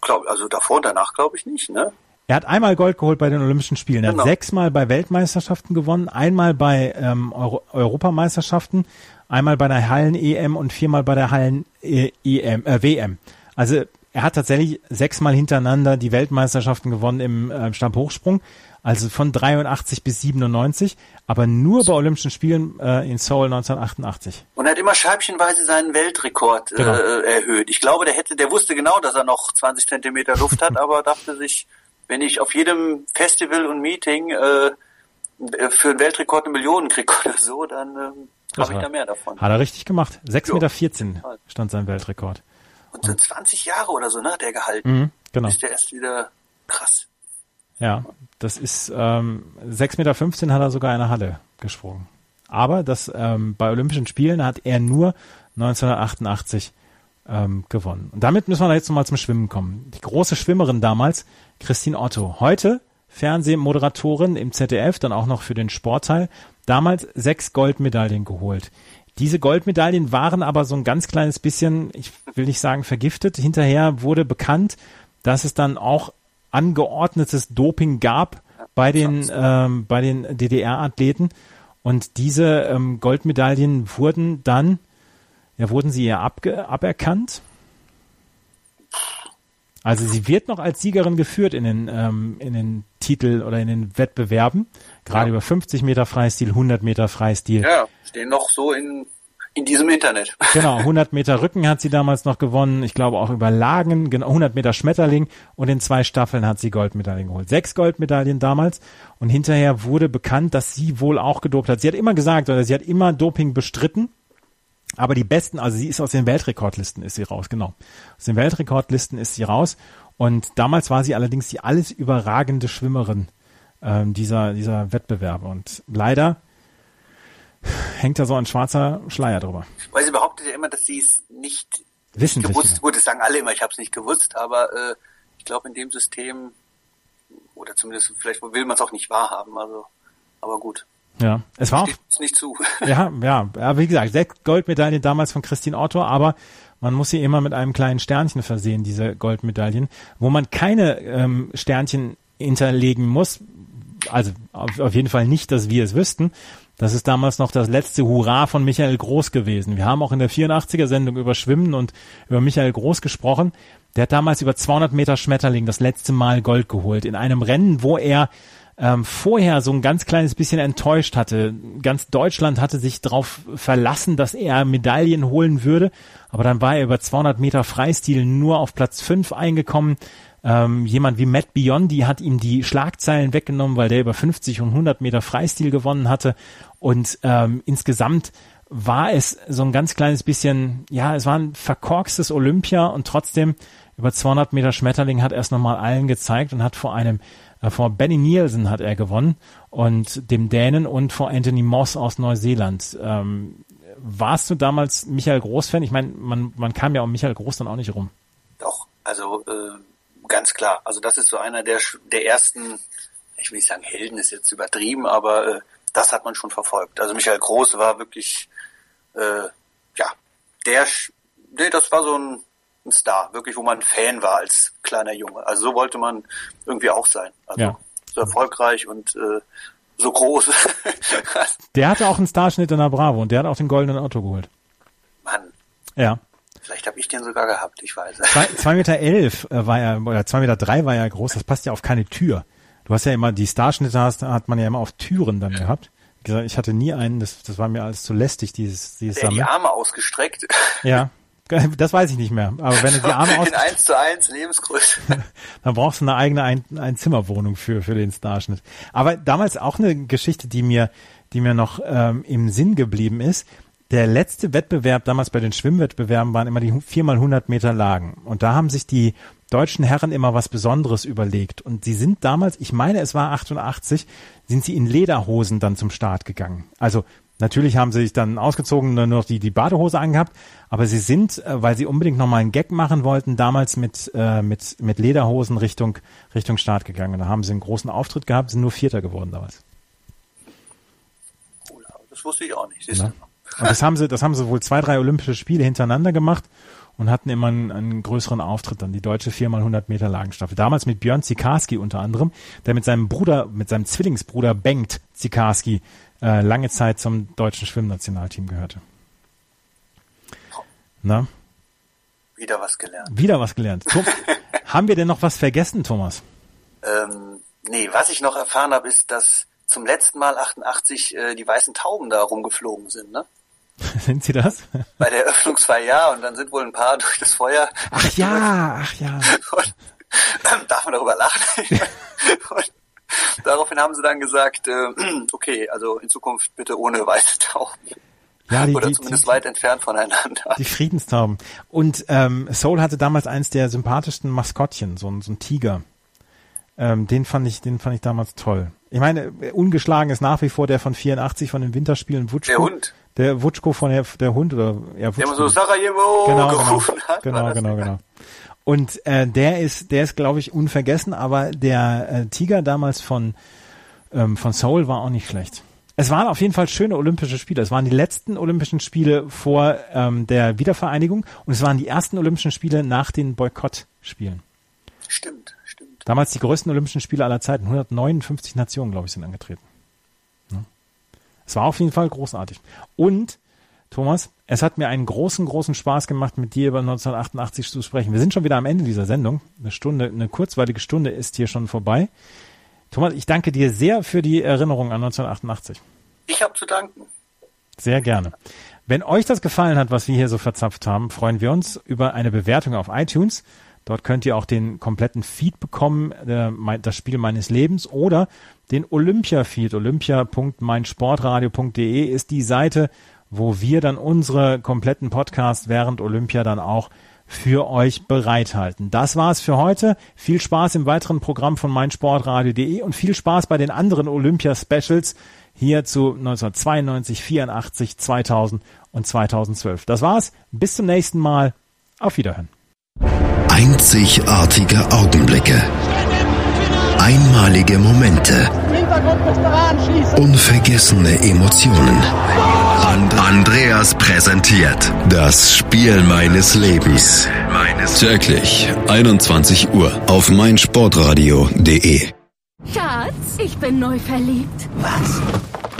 glaub, also davor und danach glaube ich nicht, ne? Er hat einmal Gold geholt bei den Olympischen Spielen. Er Genau. hat sechsmal bei Weltmeisterschaften gewonnen, einmal bei ähm, Euro Europameisterschaften, einmal bei der Hallen-EM und viermal bei der Hallen-EM, äh, WM. Also er hat tatsächlich sechsmal hintereinander die Weltmeisterschaften gewonnen im äh, Stabhochsprung, also von 83 bis 97, aber nur bei Olympischen Spielen äh, in Seoul 1988. Und er hat immer scheibchenweise seinen Weltrekord Genau. äh, erhöht. Ich glaube, der hätte, der wusste genau, dass er noch 20 Zentimeter Luft hat, *laughs* aber dachte sich, wenn ich auf jedem Festival und Meeting äh, für einen Weltrekord eine Million kriege oder so, dann ähm, habe ich da mehr davon. Hat er richtig gemacht. 6,14 Jo. Meter stand sein Weltrekord. Und so 20 Jahre oder so, ne, hat er gehalten. Mhm, genau. Ist der erst wieder krass. Ja, das ist ähm, 6,15 Meter hat er sogar in der Halle gesprungen. Aber das ähm, bei Olympischen Spielen hat er nur 1988 ähm, gewonnen. Und damit müssen wir jetzt nochmal zum Schwimmen kommen. Die große Schwimmerin damals, Christine Otto. Heute Fernsehmoderatorin im ZDF, dann auch noch für den Sportteil. Damals sechs Goldmedaillen geholt. Diese Goldmedaillen waren aber so ein ganz kleines bisschen, ich will nicht sagen vergiftet. Hinterher wurde bekannt, dass es dann auch angeordnetes Doping gab bei den, ähm, bei den DDR-Athleten. Und diese ähm, Goldmedaillen wurden dann, ja, wurden sie ihr abge aberkannt. Also sie wird noch als Siegerin geführt in den, ähm, in den Titel oder in den Wettbewerben. Gerade Ja. über 50 Meter Freistil, 100 Meter Freistil. Ja, stehen noch so in, in diesem Internet. *laughs* Genau, 100 Meter Rücken hat sie damals noch gewonnen. Ich glaube auch über Lagen, genau, 100 Meter Schmetterling und in zwei Staffeln hat sie Goldmedaillen geholt. Sechs Goldmedaillen damals und hinterher wurde bekannt, dass sie wohl auch gedopt hat. Sie hat immer gesagt oder sie hat immer Doping bestritten. Aber die besten, also sie ist aus den Weltrekordlisten ist sie raus, genau. Aus den Weltrekordlisten ist sie raus. Und damals war sie allerdings die alles überragende Schwimmerin ähm, dieser, dieser Wettbewerbe. Und leider hängt da so ein schwarzer Schleier drüber. Weil sie behauptet ja immer, dass sie es nicht Wissentlich. gewusst. Gut, das sagen alle immer, ich habe es nicht gewusst, aber äh, ich glaube in dem System oder zumindest vielleicht will man es auch nicht wahrhaben. Also, aber gut, Ja, es war auch, nicht zu. *laughs* ja, ja, ja, wie gesagt, sechs Goldmedaillen damals von Christine Otto, aber man muss sie immer mit einem kleinen Sternchen versehen, diese Goldmedaillen, wo man keine ähm, Sternchen hinterlegen muss, also auf, auf jeden Fall nicht, dass wir es wüssten. Das ist damals noch das letzte Hurra von Michael Groß gewesen. Wir haben auch in der 84er Sendung über Schwimmen und über Michael Groß gesprochen. Der hat damals über 200 Meter Schmetterling das letzte Mal Gold geholt in einem Rennen, wo er ähm, vorher so ein ganz kleines bisschen enttäuscht hatte. Ganz Deutschland hatte sich darauf verlassen, dass er Medaillen holen würde, aber dann war er über 200 Meter Freistil nur auf Platz 5 eingekommen. Ähm, jemand wie Matt Biondi hat ihm die Schlagzeilen weggenommen, weil der über 50 und 100 Meter Freistil gewonnen hatte. Und ähm, insgesamt war es so ein ganz kleines bisschen, ja, es war ein verkorkstes Olympia und trotzdem über 200 Meter Schmetterling hat er es nochmal allen gezeigt und hat vor einem, äh, vor Benny Nielsen hat er gewonnen und dem Dänen und vor Anthony Moss aus Neuseeland. Ähm, warst du damals Michael Groß-Fan? Ich meine, man, man kam ja um Michael Groß dann auch nicht rum. Doch, also äh, ganz klar. Also das ist so einer der der ersten, ich will nicht sagen Helden ist jetzt übertrieben, aber äh, das hat man schon verfolgt. Also Michael Groß war wirklich, äh, ja, der, nee, das war so ein, ein Star, wirklich, wo man Fan war als kleiner Junge. Also so wollte man irgendwie auch sein. Also Ja. so erfolgreich und äh, so groß. Der hatte auch einen Starschnitt in der Bravo und der hat auch den goldenen Auto geholt. Mann, Ja. Vielleicht habe ich den sogar gehabt, ich weiß. Zwei, zwei Meter elf äh, war er, oder zwei Meter drei war er groß, das passt ja auf keine Tür. Du hast ja immer, die Starschnitte hast, hat man ja immer auf Türen dann gehabt. Ich hatte nie einen, das, das war mir alles zu lästig, dieses, dieses Der die Sammeln. Arme ausgestreckt. Ja. *laughs* Das weiß ich nicht mehr. Aber wenn du die Arme aus... *laughs* In 1 zu 1 Lebensgröße. *laughs* dann brauchst du eine eigene Ein Einzimmerwohnung für, für den Starschnitt. Aber damals auch eine Geschichte, die mir, die mir noch ähm, im Sinn geblieben ist. Der letzte Wettbewerb damals bei den Schwimmwettbewerben waren immer die 4x100 Meter Lagen. Und da haben sich die deutschen Herren immer was Besonderes überlegt. Und sie sind damals, ich meine, es war 88, sind sie in Lederhosen dann zum Start gegangen. Also Natürlich haben sie sich dann ausgezogen, nur noch die, die Badehose angehabt, aber sie sind, äh, weil sie unbedingt nochmal einen Gag machen wollten, damals mit, äh, mit, mit Lederhosen Richtung, Richtung Start gegangen. Da haben sie einen großen Auftritt gehabt, sind nur Vierter geworden damals. Das wusste ich auch nicht. Ja. Und das haben sie, das haben sie wohl zwei, drei Olympische Spiele hintereinander gemacht und hatten immer einen, einen größeren Auftritt dann, die deutsche 4x100 Meter Lagenstaffel. Damals mit Björn Zikarski unter anderem, der mit seinem Bruder, mit seinem Zwillingsbruder Bengt Zikarski äh, lange Zeit zum deutschen Schwimmnationalteam gehörte. Na? Wieder was gelernt. Wieder was gelernt. Tom, *laughs* haben wir denn noch was vergessen, Thomas? Ähm, nee, was ich noch erfahren habe, ist, dass zum letzten Mal 88 äh, die weißen Tauben da rumgeflogen sind, ne? *laughs* sind sie das? Bei der Eröffnungsfeier ja, und dann sind wohl ein paar *laughs* durch das Feuer. Ach ja, ach ja. Und, ähm, darf man darüber lachen? *laughs* und, Daraufhin haben sie dann gesagt, äh, okay, also in Zukunft bitte ohne weiße Tauben. Ja, die, Oder die, zumindest die, weit entfernt voneinander. Die Friedenstauben. Und ähm, Soul hatte damals eins der sympathischsten Maskottchen, so ein, so ein Tiger. Ähm, den fand ich, den fand ich damals toll. Ich meine, ungeschlagen ist nach wie vor der von 84 von den Winterspielen Wutschko. Der Hund. Der Wutschko von der, der Hund oder ja, Wutschko. Der immer so Sarajevo genau, genau. gerufen genau, hat. Genau, genau, genau. Und äh, der ist, der ist, glaube ich, unvergessen, aber der äh, Tiger damals von, ähm, von Seoul war auch nicht schlecht. Es waren auf jeden Fall schöne Olympische Spiele. Es waren die letzten Olympischen Spiele vor ähm, der Wiedervereinigung und es waren die ersten Olympischen Spiele nach den Boykottspielen. Stimmt, stimmt. Damals die größten Olympischen Spiele aller Zeiten. 159 Nationen, glaube ich, sind angetreten. Es war auf jeden Fall großartig. Und Thomas, es hat mir einen großen, großen Spaß gemacht, mit dir über 1988 zu sprechen. Wir sind schon wieder am Ende dieser Sendung. Eine Stunde, eine kurzweilige Stunde ist hier schon vorbei. Thomas, ich danke dir sehr für die Erinnerung an 1988. Ich habe zu danken. Sehr gerne. Wenn euch das gefallen hat, was wir hier so verzapft haben, freuen wir uns über eine Bewertung auf iTunes. Dort könnt ihr auch den kompletten Feed bekommen, äh, das Spiel meines Lebens oder den Olympia-Feed. Olympia.meinsportradio.de ist die Seite, wo wir dann unsere kompletten Podcasts während Olympia dann auch für euch bereithalten. Das war's für heute. Viel Spaß im weiteren Programm von meinsportradio.de und viel Spaß bei den anderen Olympia-Specials hier zu 1992, 84, 2000 und 2012. Das war's. Bis zum nächsten Mal. Auf Wiederhören. Einzigartige Augenblicke. Einmalige Momente. Unvergessene Emotionen. And Andreas präsentiert das Spiel meines Lebens. Täglich 21 Uhr auf meinsportradio.de. Schatz, ich bin neu verliebt. Was?